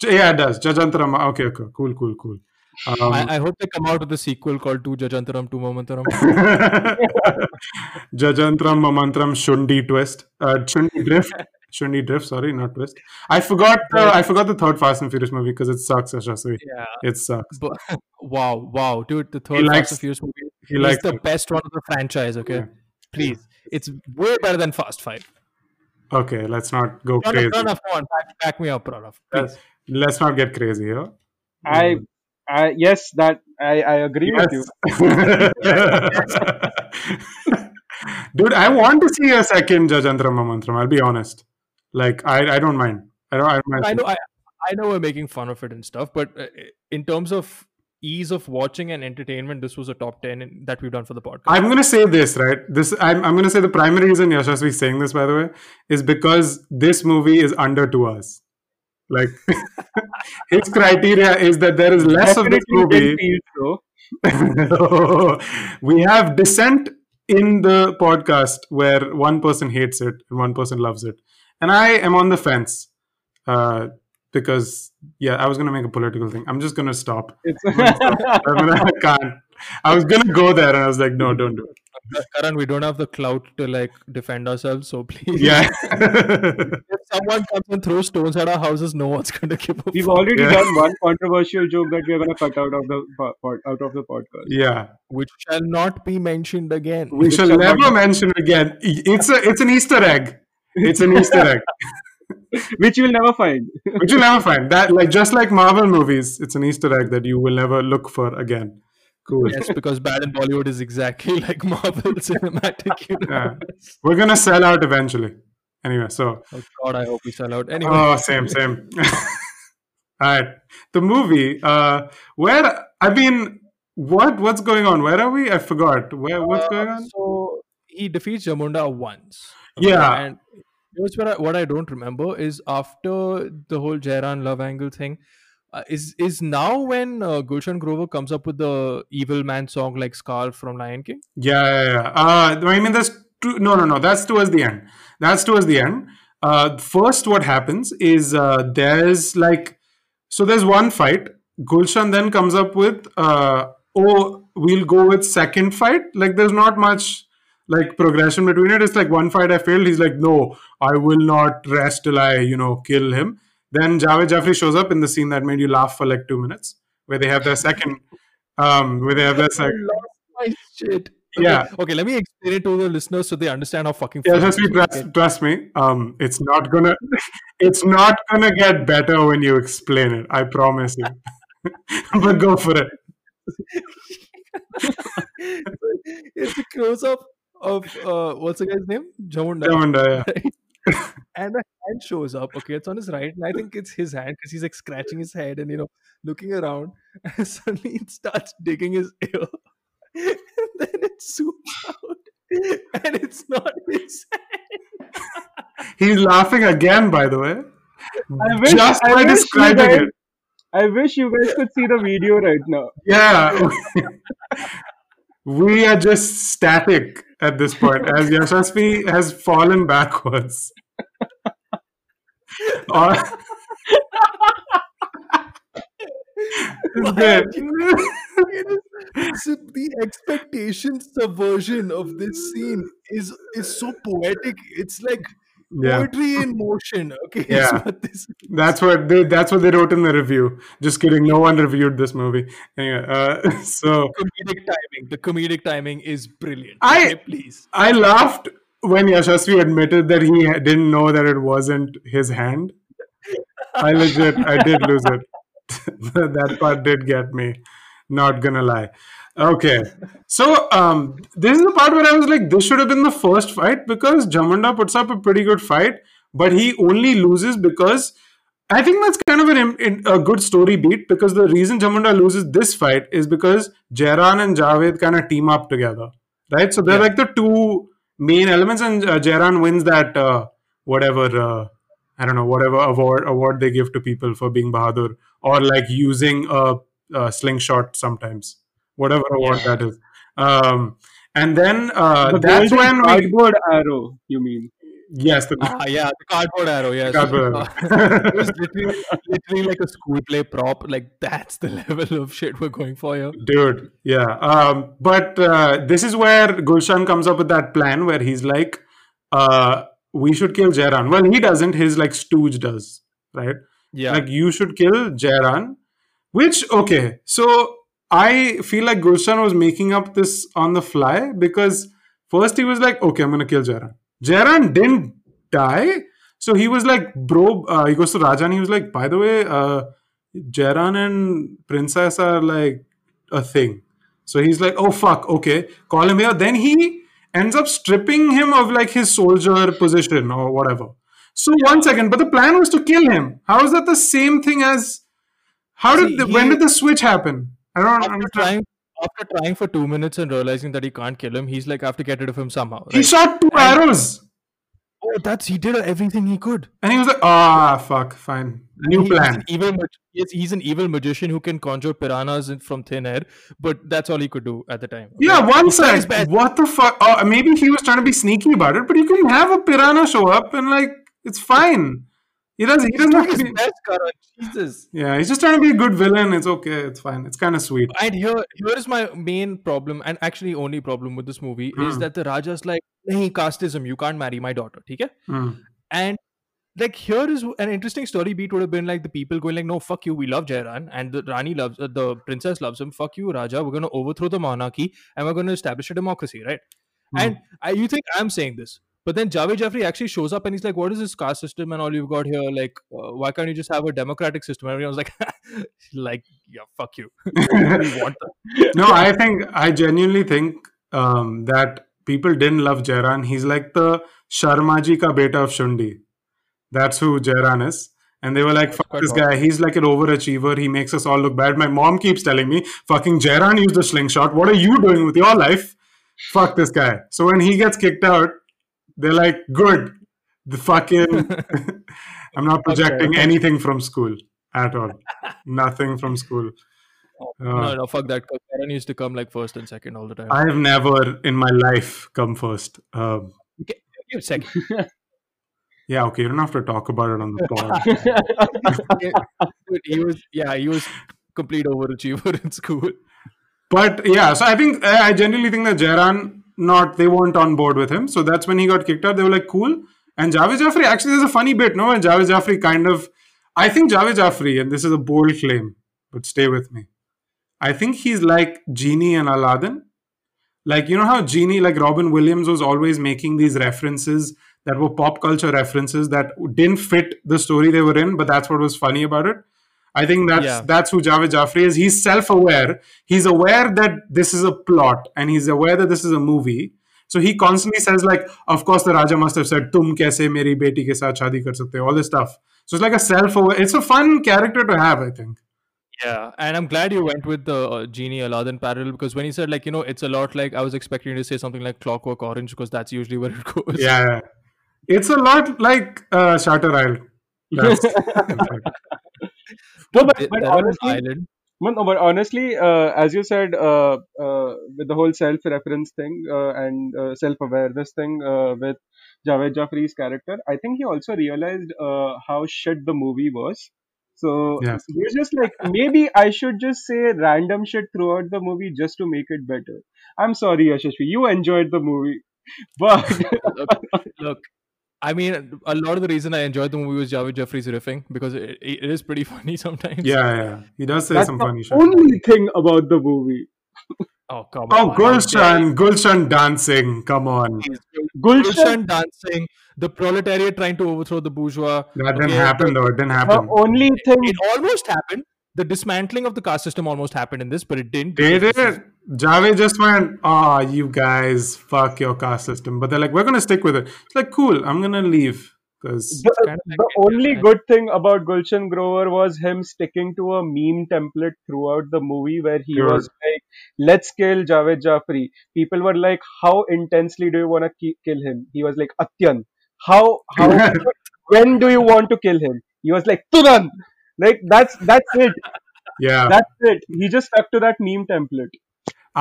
Yeah, it does. Jajantarama. Okay, okay. Cool, cool, cool. Um, I, I hope they come out with a sequel called Tu Jajantaram Tu Mamantaram. Jajantram Mamantram Shundi twist. Uh, Shundi drift. Shundi drift, sorry, not twist. I forgot uh, I forgot the third Fast and Furious movie because it sucks, Yashasvi. yeah. It sucks. But, wow, wow, dude, the third likes- Fast and Furious movie He is likes the it. best one of the franchise. Okay, Yeah. please, it's way better than Fast Five. Okay, let's not go Pranav, crazy. Pranav, come on, back, back me up, Pranav. Please. Let's not get crazy here. i I, yes, that I, I agree with you. Dude, I want to see a second Jajantram Mamantram. I'll be honest. Like, I, I don't mind. I don't, I don't mind. I know, I, I know we're making fun of it and stuff, but uh, in terms of ease of watching and entertainment, this was a top ten in, that we've done for the podcast. I'm gonna say this right. This I'm I'm gonna say the primary reason Yashasvi is saying this, by the way, is because this movie is under two hours. Like his criteria is that there is less of this movie. so. we have dissent in the podcast where one person hates it and one person loves it, and I am on the fence uh, because yeah, I was gonna make a political thing. I'm just gonna stop. It's I, mean, I can't. I was gonna go there, and I was like, no, don't do it. Karan, we don't have the clout to like defend ourselves, so please. Yeah. If someone comes and throws stones at our houses, no one's gonna give a We've already Yeah. done one controversial joke that we're gonna cut out of the po- out of the podcast. yeah. which shall not be mentioned again. We shall shall never mention again. It's a it's an Easter egg. It's an Easter egg. Which you'll never find. Which you'll never find. That like just like Marvel movies, it's an Easter egg that you will never look for again. Cool. yes, because bad in Bollywood is exactly like Marvel Cinematic Universe. We're gonna sell out eventually. Anyway, so Oh God, I hope we sell out. Anyway, oh same, same. All right. The movie, uh where I mean what what's going on? Where are we? I forgot. Where what's uh, going on? So he defeats Jamunda once. Yeah. and here's what I, what I don't remember is after the whole Jairan love angle thing. Uh, is is now when uh, Gulshan Grover comes up with the evil man song like Scar from Lion King? Yeah, yeah, yeah. Uh, I mean, that's too, no, no, no. That's towards the end. That's towards the end. Uh, first, what happens is uh, there's like, so there's one fight. Gulshan then comes up with, uh, oh, we'll go with second fight. Like, there's not much like progression between it. It's like one fight I failed. He's like, no, I will not rest till I, you know, kill him. Then Javed Jaffrey shows up in the scene that made you laugh for like two minutes, where they have their second, um, where they have their second. lost my shit. Okay, Yeah. Okay, let me explain it to the listeners so they understand how fucking. Yeah, just be trust, trust me. Um, it's not gonna, it's not gonna get better when you explain it. I promise you. but go for it. it's a close up of uh, what's the guy's name? Jamunda. Jamunda, yeah. And a hand shows up. Okay, it's on his right, and I think it's his hand because he's like scratching his head and you know looking around, and suddenly it starts digging his ear, and then it zooms out, and it's not his hand. He's laughing again, by the way. I wish, Just I by you describing guys, it. I wish you guys could see the video right now. Yeah. we are just static at this point as Yashasvi has fallen backwards. It's good. So the expectation subversion of this scene is is so poetic. It's like yeah, poetry in motion. Okay, Yeah. what that's what they that's what they wrote in the review. Just kidding. No one reviewed this movie. Anyway, uh, so comedic timing. The comedic timing is brilliant. I- okay, please. I laughed when Yashasvi admitted that he didn't know that it wasn't his hand. I legit, I did lose it. that part did get me. Not gonna lie. Okay, so um, this is the part where I was like, this should have been the first fight because Jamunda puts up a pretty good fight, but he only loses because I think that's kind of an, a good story beat because the reason Jamunda loses this fight is because Jairan and Javed kind of team up together, right? So they're Yeah. like the two main elements, and uh, Jairan wins that uh, whatever uh, I don't know whatever award award they give to people for being Bahadur or like using a, a slingshot sometimes, whatever award that is. Um, and then uh, the that's when we cardboard arrow, you mean? Yes the Ah, yeah, the cardboard arrow. Yes, Cardboard Uh, arrow. it was literally, literally like a school play prop. Like that's the level of shit we're going for here. Dude, yeah. Um, but uh, this is where Gulshan comes up with that plan where he's like, uh, we should kill Jairan. Well, he doesn't, his like stooge does, right? Yeah, Like, you should kill Jairan. Which, okay, so I feel like Gulshan was making up this on the fly because first he was like, okay, I'm gonna kill Jairan. Jairan didn't die. So he was like, bro, uh, he goes to Rajan. he was like, by the way, uh, Jairan and Princess are like a thing. So he's like, oh fuck, okay, call him here. Then he ends up stripping him of like his soldier position or whatever. So one second, but the plan was to kill him. How is that the same thing as? How did See, the, when did the switch happen? I don't after understand. trying after trying for two minutes and realizing that he can't kill him, he's like, I have to get rid of him somehow. He shot two And- arrows, oh, that's he did everything he could. and he was like, "Ah, fuck, fine, new He- plan." He's an evil, yes, he's an evil magician who can conjure piranhas from thin air, but that's all he could do at the time. Yeah, one his sec. best. What the fuck? Oh, maybe he was trying to be sneaky about it, but you can have a piranha show up and like it's fine. He does. He doesn't have to his be. best, Karan. Jesus. Yeah, he's just trying to be a good villain. It's okay. It's fine. It's kind of sweet. And here, here is my main problem, and actually only problem with this movie is Hmm. that the Raja's like, "Nahi, casteism. You can't marry my daughter." Okay? Hmm. And like here is an interesting story beat would have been like the people going like, "No, fuck you. We love Jairan, and the Rani loves uh, the princess loves him. Fuck you, Raja. We're gonna overthrow the monarchy and we're gonna establish a democracy, right?" Hmm. And I, you think I'm saying this, but then Javed Jaffrey actually shows up and he's like, "What is this caste system and all you've got here? Like, uh, why can't you just have a democratic system?" And everyone was like, "Like, yeah, fuck you. no, I think I genuinely think um, that people didn't love Jairan. He's like the Sharmaji ka beta of Shundi. That's who Jairan is. And they were like, fuck this guy. He's like an overachiever. He makes us all look bad. My mom keeps telling me, fucking Jairan used a slingshot. What are you doing with your life? Fuck this guy. So when he gets kicked out, they're like, good. The fucking. I'm not projecting Okay. anything from school at all. Nothing from school. no, Uh, no, fuck that. Karan used to come like first and second all the time. I have never in my life come first. Um, Okay, give second. yeah, okay, you don't have to talk about it on the pod. He was yeah, he was complete overachiever in school. but yeah, so I think I generally think that Jairan not they weren't on board with him. So that's when he got kicked out. They were like, cool. And Javed Jaffrey, actually, there's a funny bit, no? And Javed Jaffrey kind of, I think Javed Jaffrey, and this is a bold claim, but stay with me. I think he's like Genie and Aladdin. Like, you know how Genie, like Robin Williams, was always making these references that were pop culture references that didn't fit the story they were in, but that's what was funny about it. I think that's Yeah. that's who Javed Jaffrey is. He's self-aware. He's aware that this is a plot, and he's aware that this is a movie, So he constantly says like, of course the Raja must have said, "Tum kaise meri beti ke saath shadi kar sakte?" ho," All this stuff. So it's like a self. Aware. It's a fun character to have, I think. Yeah, and I'm glad you went with the uh, Genie Aladdin parallel because when he said like you know it's a lot like I was expecting you to say something like Clockwork Orange because that's usually where it goes. Yeah, yeah. it's a lot like uh, Shutter Island. That's, in fact. No, but, but that honestly, island. No, no, but honestly, uh, as you said, uh, uh, with the whole self-reference thing uh, and uh, self-awareness thing uh, with Javed Jaffrey's character, I think he also realized uh, how shit the movie was. So Yes. he was just like, maybe I should just say random shit throughout the movie just to make it better. I'm sorry, Yashashvi, you enjoyed the movie, but look, look, I mean, a lot of the reason I enjoyed the movie was Javed Jaffrey's riffing because it, it is pretty funny sometimes. yeah, yeah. He does say that's some the funny shit. only thing about the movie. Oh come Oh, on! Gulshan, Gulshan dancing. Come on. Gulshan, Gulshan dancing, the proletariat trying to overthrow the bourgeois. That didn't Okay, happen though. It didn't happen. the happen. only thing It almost happened. The dismantling of the caste system almost happened in this, but it didn't. They did it. Javed just went, ah, you guys, fuck your caste system. But they're like, we're gonna stick with it. It's like, cool. I'm gonna leave because the, kind of like the only yeah. good thing about Gulshan Grover was him sticking to a meme template throughout the movie where he Sure. was like, let's kill Javed Jaffrey. People were like, how intensely do you want to ki- kill him? He was like, Atyan. How, how, when do you want to kill him? He was like, Turan. Like, that's, that's it. yeah. That's it. He just stuck to that meme template.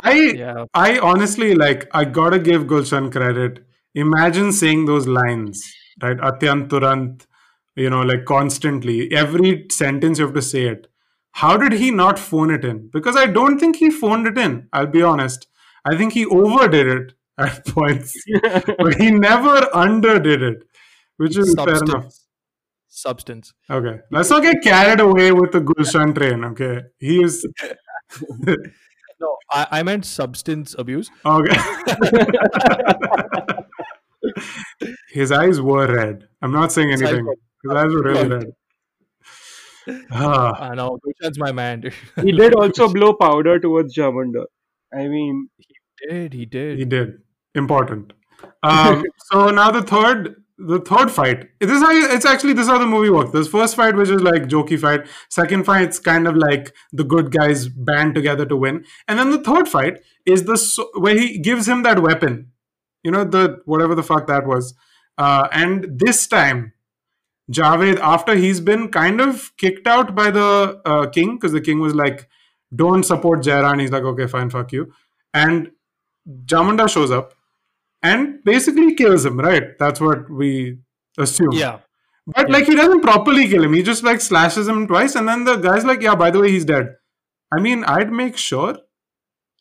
I Yeah, I honestly like I gotta give Gulshan credit. Imagine saying those lines, right? Atyant Turant, you know, like constantly. Every sentence you have to say it. How did he not phone it in? Because I don't think he phoned it in, I'll be honest. I think he overdid it at points. but he never underdid it. Which is fair enough. substance. Substance. Okay. Let's not get carried away with the Gulshan train, okay? He is No, I, I meant substance abuse. Okay. His eyes were red. I'm not saying His anything. were- His eyes were really red. Ah, I know. Gulshan's my man. dude. he did also blow powder towards Jamunda. I mean, he did he did? he did. Important. Um, so now the third, the third fight. This is how you, it's actually this is how the movie works. This first fight, which is like jokey fight. Second fight, it's kind of like the good guys band together to win. And then the third fight is the so- where he gives him that weapon. You know the whatever the fuck that was. Uh, and this time, Javed, after he's been kind of kicked out by the uh, king, because the king was like, "Don't support Jairan." He's like, "Okay, fine, fuck you." And Jamunda shows up and basically kills him. Right? That's what we assume. Yeah. But Yeah. like he doesn't properly kill him. He just like slashes him twice, and then the guy's like, "Yeah, by the way, he's dead." I mean, I'd make sure.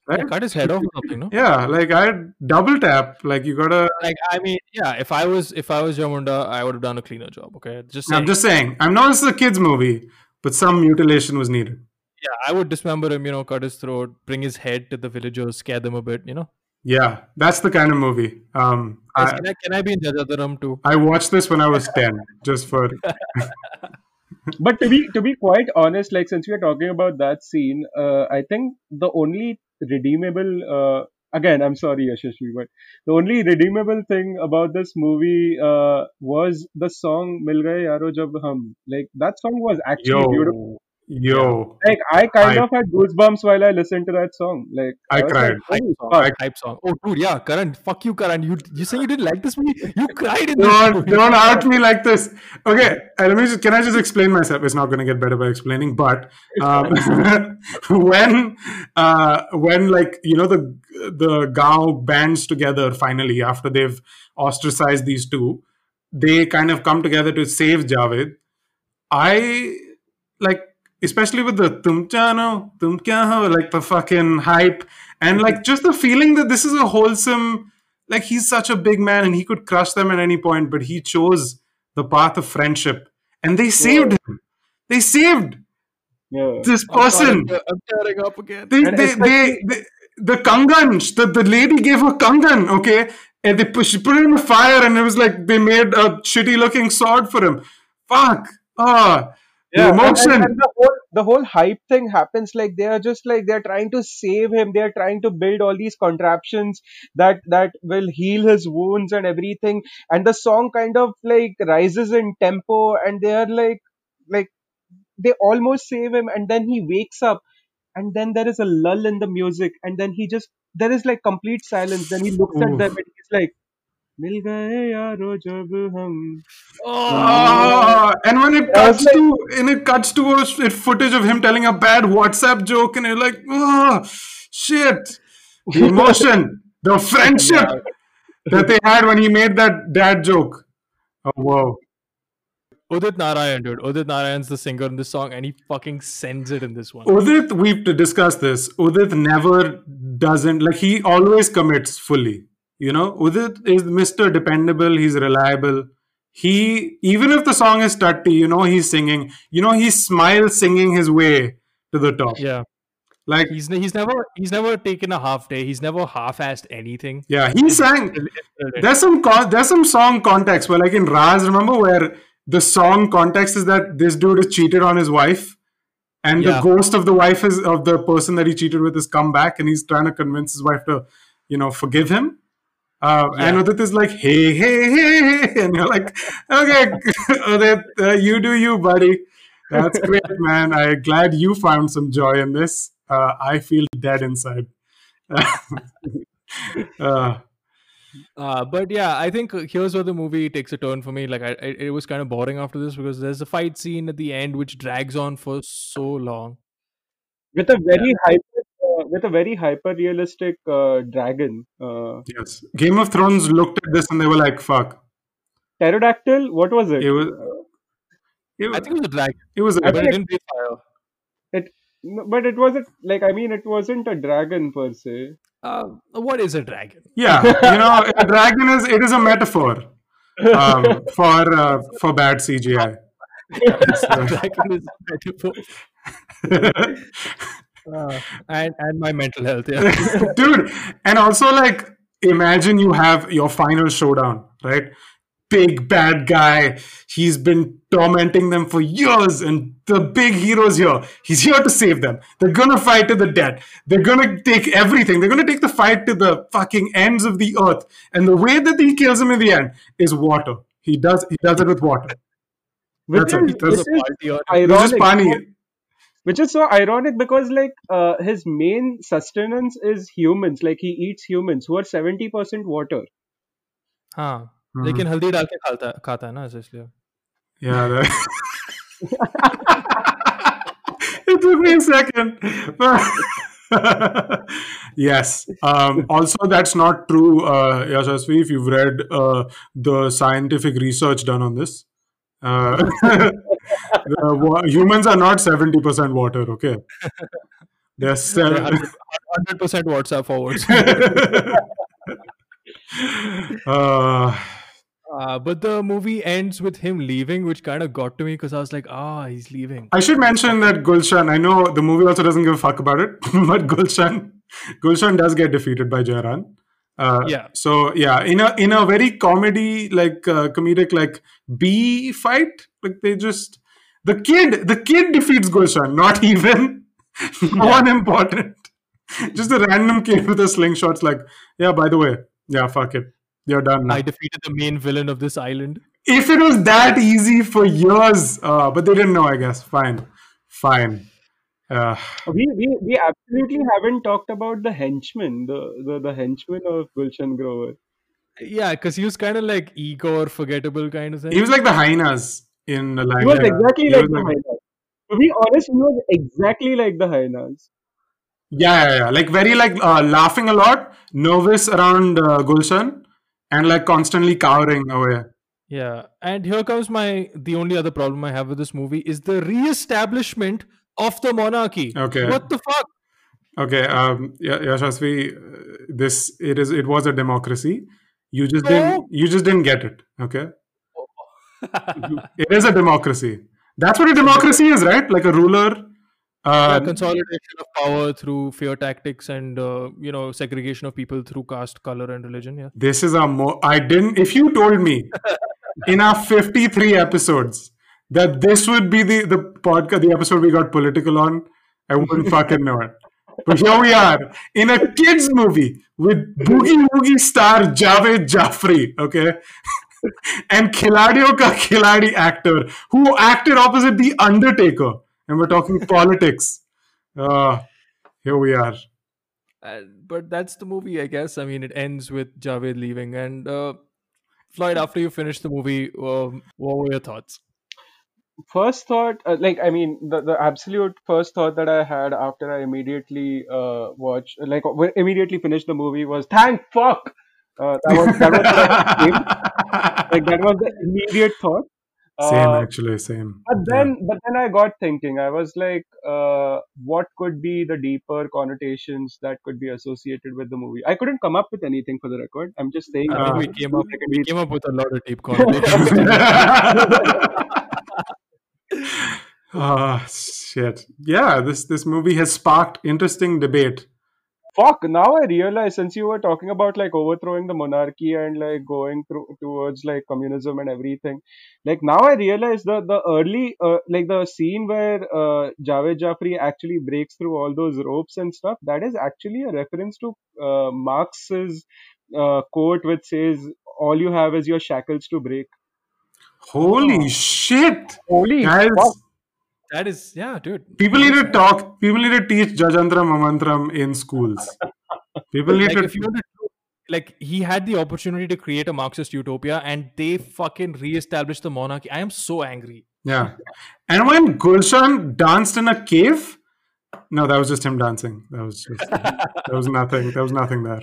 Right? yeah. Cut his head off or something, no? Yeah, like I'd double tap. Like you gotta. Like I mean, yeah. If I was if I was Jamunda, I would have done a cleaner job. Okay, just I'm just saying. I'm not. This is a kids movie, but some mutilation was needed. yeah, I would dismember him. You know, cut his throat, bring his head to the villagers, scare them a bit. You know. Yeah, that's the kind of movie. Um, Guys, I, can I can I be in Jajadaram too? I watched this when I was ten, just for but to be to be quite honest, like since we are talking about that scene, uh, I think the only redeemable uh, again, I'm sorry, Yashashvi, but the only redeemable thing about this movie uh, was the song "Mil Gaye Yaro Jab Hum." Like that song was actually beautiful. Yo, yo. Like I kind I- of had goosebumps while I listened to that song. Like I was cried. Like, holy Song, fuck. hype song. Oh, dude, yeah, Karan. Fuck you, Karan. You you saying you didn't like this movie? You cried in this Don't movie. don't out me like this. Okay, uh, let me. Just, can I just explain myself? It's not going to get better by explaining, but um, when uh, when like you know the the Gao bands together finally after they've ostracized these two, they kind of come together to save Javed. I like especially with the tum chano, tum kya ho, like the fucking hype and like just the feeling that this is a wholesome like he's such a big man and he could crush them at any point, but he chose the path of friendship and they saved him. They saved Yeah. this person. I'm I'm tearing up again. They, And they, they, they, the kangan, the, the lady gave her kangan, okay? And they push, put it in the fire and it was like they made a shitty looking sword for him. Fuck. Ah, Yeah, emotion. and- and the whole the whole hype thing happens like they are just like they're trying to save him. They are trying to build all these contraptions that that will heal his wounds and everything. And the song kind of like rises in tempo and they are like like they almost save him. And then he wakes up and then there is a lull in the music. And then he just there is like complete silence. Then he looks at them and he's like मिल गए यारो जब हम Ah, and when it I was cuts to and it cuts to a s- footage of him telling a bad WhatsApp joke, and you're like, oh shit, the emotion, the friendship that they had when he made that dad joke. Oh wow. Udit Narayan, dude. Udit Narayan's the singer in this song, and he fucking sends it in this one. Udit, we've discussed this. Udit never doesn't like he always commits fully. You know, Udit is Mr. Dependable. He's reliable. He even if the song is tutty, you know, he's singing. You know, he smiles singing his way to the top. Yeah, Like he's he's never he's never taken a half day. He's never half-assed anything. yeah, he sang. There's some con- there's some song context where like in Raz, remember where the song context is that this dude is cheated on his wife, and the ghost of the wife is of the person that he cheated with has come back, and he's trying to convince his wife to, you know, forgive him. Uh, And Yeah. Udit is like, hey, hey, hey, hey, and you're like, okay, Udit, uh, you do you, buddy. That's great, man. I'm glad you found some joy in this. Uh, I feel dead inside. uh, Uh, but yeah, I think here's where the movie takes a turn for me. Like, I, I it was kind of boring after this because there's a fight scene at the end which drags on for so long. with a very hyper uh, with a very hyper realistic uh, dragon uh, yes. Game of Thrones looked at this and they were like, fuck. pterodactyl what was it, It was. It I think it was a dragon. it was a I but think it didn't breathe fire. No, but it wasn't like i mean it wasn't a dragon per se Uh, what is a dragon? yeah. You know, a dragon is it is a metaphor um, for uh, for bad CGI. a dragon is a metaphor. Uh, and and my mental health. Yeah. dude and also like imagine you have your final showdown right? Big bad guy. He's been tormenting them for years and the big hero's here. He's here to save them. They're gonna fight to the death. They're gonna take everything. They're gonna take the fight to the fucking ends of the earth. And the way that he kills him in the end is water. He does he does it with water. Which That's is, it. which is Party on it. it's just ironic funny which is so ironic because like uh, his main sustenance is humans like he eats humans who are 70% water हाँ Mhm. लेकिन हल्दी डाल के खाता खाता है ना ऐसे इसलिए Yeah. That... it took me a second. yes. Um, also, that's not true, uh, Yashasvi, if you've read uh, the scientific research done on this. Uh, the humans are not 70% water, okay? They're They're seven. 100% WhatsApp forwards. uh, Uh, but the movie ends with him leaving, which kind of got to me because I was like, ah, he's leaving. I should mention that Gulshan, I know the movie also doesn't give a fuck about it, but Gulshan, Gulshan does get defeated by Jairan. Uh, Yeah. So yeah, in a in a very comedy like uh, comedic like B fight, like they just the kid the kid defeats Gulshan, not even no one important, just a random kid with a slingshot's like yeah. By the way, yeah, fuck it, you're done now. I defeated the main villain of this island. if it was that easy for years, uh, but they didn't know, I guess. Fine, fine. Uh, we, we we absolutely haven't talked about the henchman the the, the henchman of gulshan grover Yeah, because he was kind of like ego or forgettable kind of thing. he was like the hyenas in the line. he was yeah. exactly He like was the hyenas to be honest he was exactly like the hyenas yeah, yeah, yeah, like very like uh, laughing a lot, nervous around uh, Gulshan, and like constantly cowering away. Yeah, and here comes my the only other problem I have with this movie is the re-establishment of the monarchy. Okay. What the fuck? Okay, um, yeah, Yashasvi, uh, this it is it was a democracy. You just No. didn't you just didn't get it. Okay, it is a democracy. That's what a democracy is, right? Like a ruler. Yeah, Uh, consolidation of power through fear tactics and uh, you know segregation of people through caste, color, and religion. Yeah. this is a more. I didn't. If you told me in our fifty-three episodes that this would be the the podcast, the episode we got political on, I wouldn't fucking know it. But here we are in a kids movie with Boogie Woogie star Javed Jaffrey, okay, and Khiladiyo ka Khiladi actor who acted opposite the Undertaker, and we're talking politics. Uh, here we are. Uh, but that's the movie, I guess. I mean, it ends with Javed leaving. And uh, Floyd, after you finished the movie, um, what were your thoughts? first thought uh, like i mean the, the absolute first thought that i had after i immediately uh watched like w- immediately finished the movie was thank fuck uh, that was that was what like that was the immediate thought Same, uh, actually, same. but Yeah. then but then i got thinking i was like uh what could be the deeper connotations that could be associated with the movie i couldn't come up with anything for the record i'm just saying I think we came up Like we came up with a lot of deep connotations. Ah, shit. Yeah, this this movie has sparked interesting debate. Fuck, now I realize since you were talking about like overthrowing the monarchy and like going through towards like communism and everything, like now I realize the the early uh, like the scene where uh, Javed Jaffrey actually breaks through all those ropes and stuff. That is actually a reference to uh, Marx's uh, quote, which says, "All you have is your shackles to break." Holy shit, Holy guys! fuck! That is, yeah, dude. People need to talk. People need to teach Jajantram Mamantram in schools. People need Like, to. if you want to, like, he had the opportunity to create a Marxist utopia and they fucking re-established the monarchy. I am so angry. Yeah. And when Gulshan danced in a cave, no, that was just him dancing. That was just there was nothing. There was nothing there.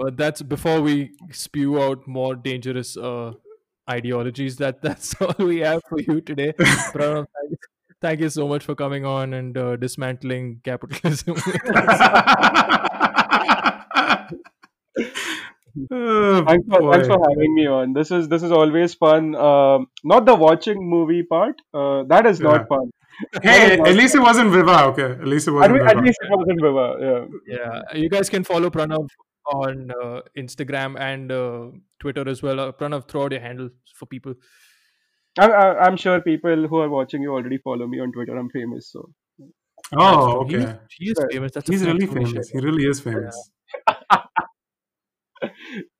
Uh, that's before we spew out more dangerous uh, ideologies. That that's all we have for you today. Pranav, thank, you, so much for coming on and uh, dismantling capitalism. Oh, Thanks for, thanks for having me on. This is this is always fun. Um, not the watching movie part. Uh, that is not Yeah. fun. Hey, at least it wasn't Viva. Okay, at least it wasn't le- at Viva. least it wasn't Viva. Yeah. yeah, you guys can follow Pranav on uh, Instagram and uh, Twitter as well. Uh, Pranav, throw out your handle for people. I, am sure people who are watching you already follow me on Twitter. I'm famous, so. Oh, okay. He, he is famous. That's he's really famous. He really is famous. Yeah.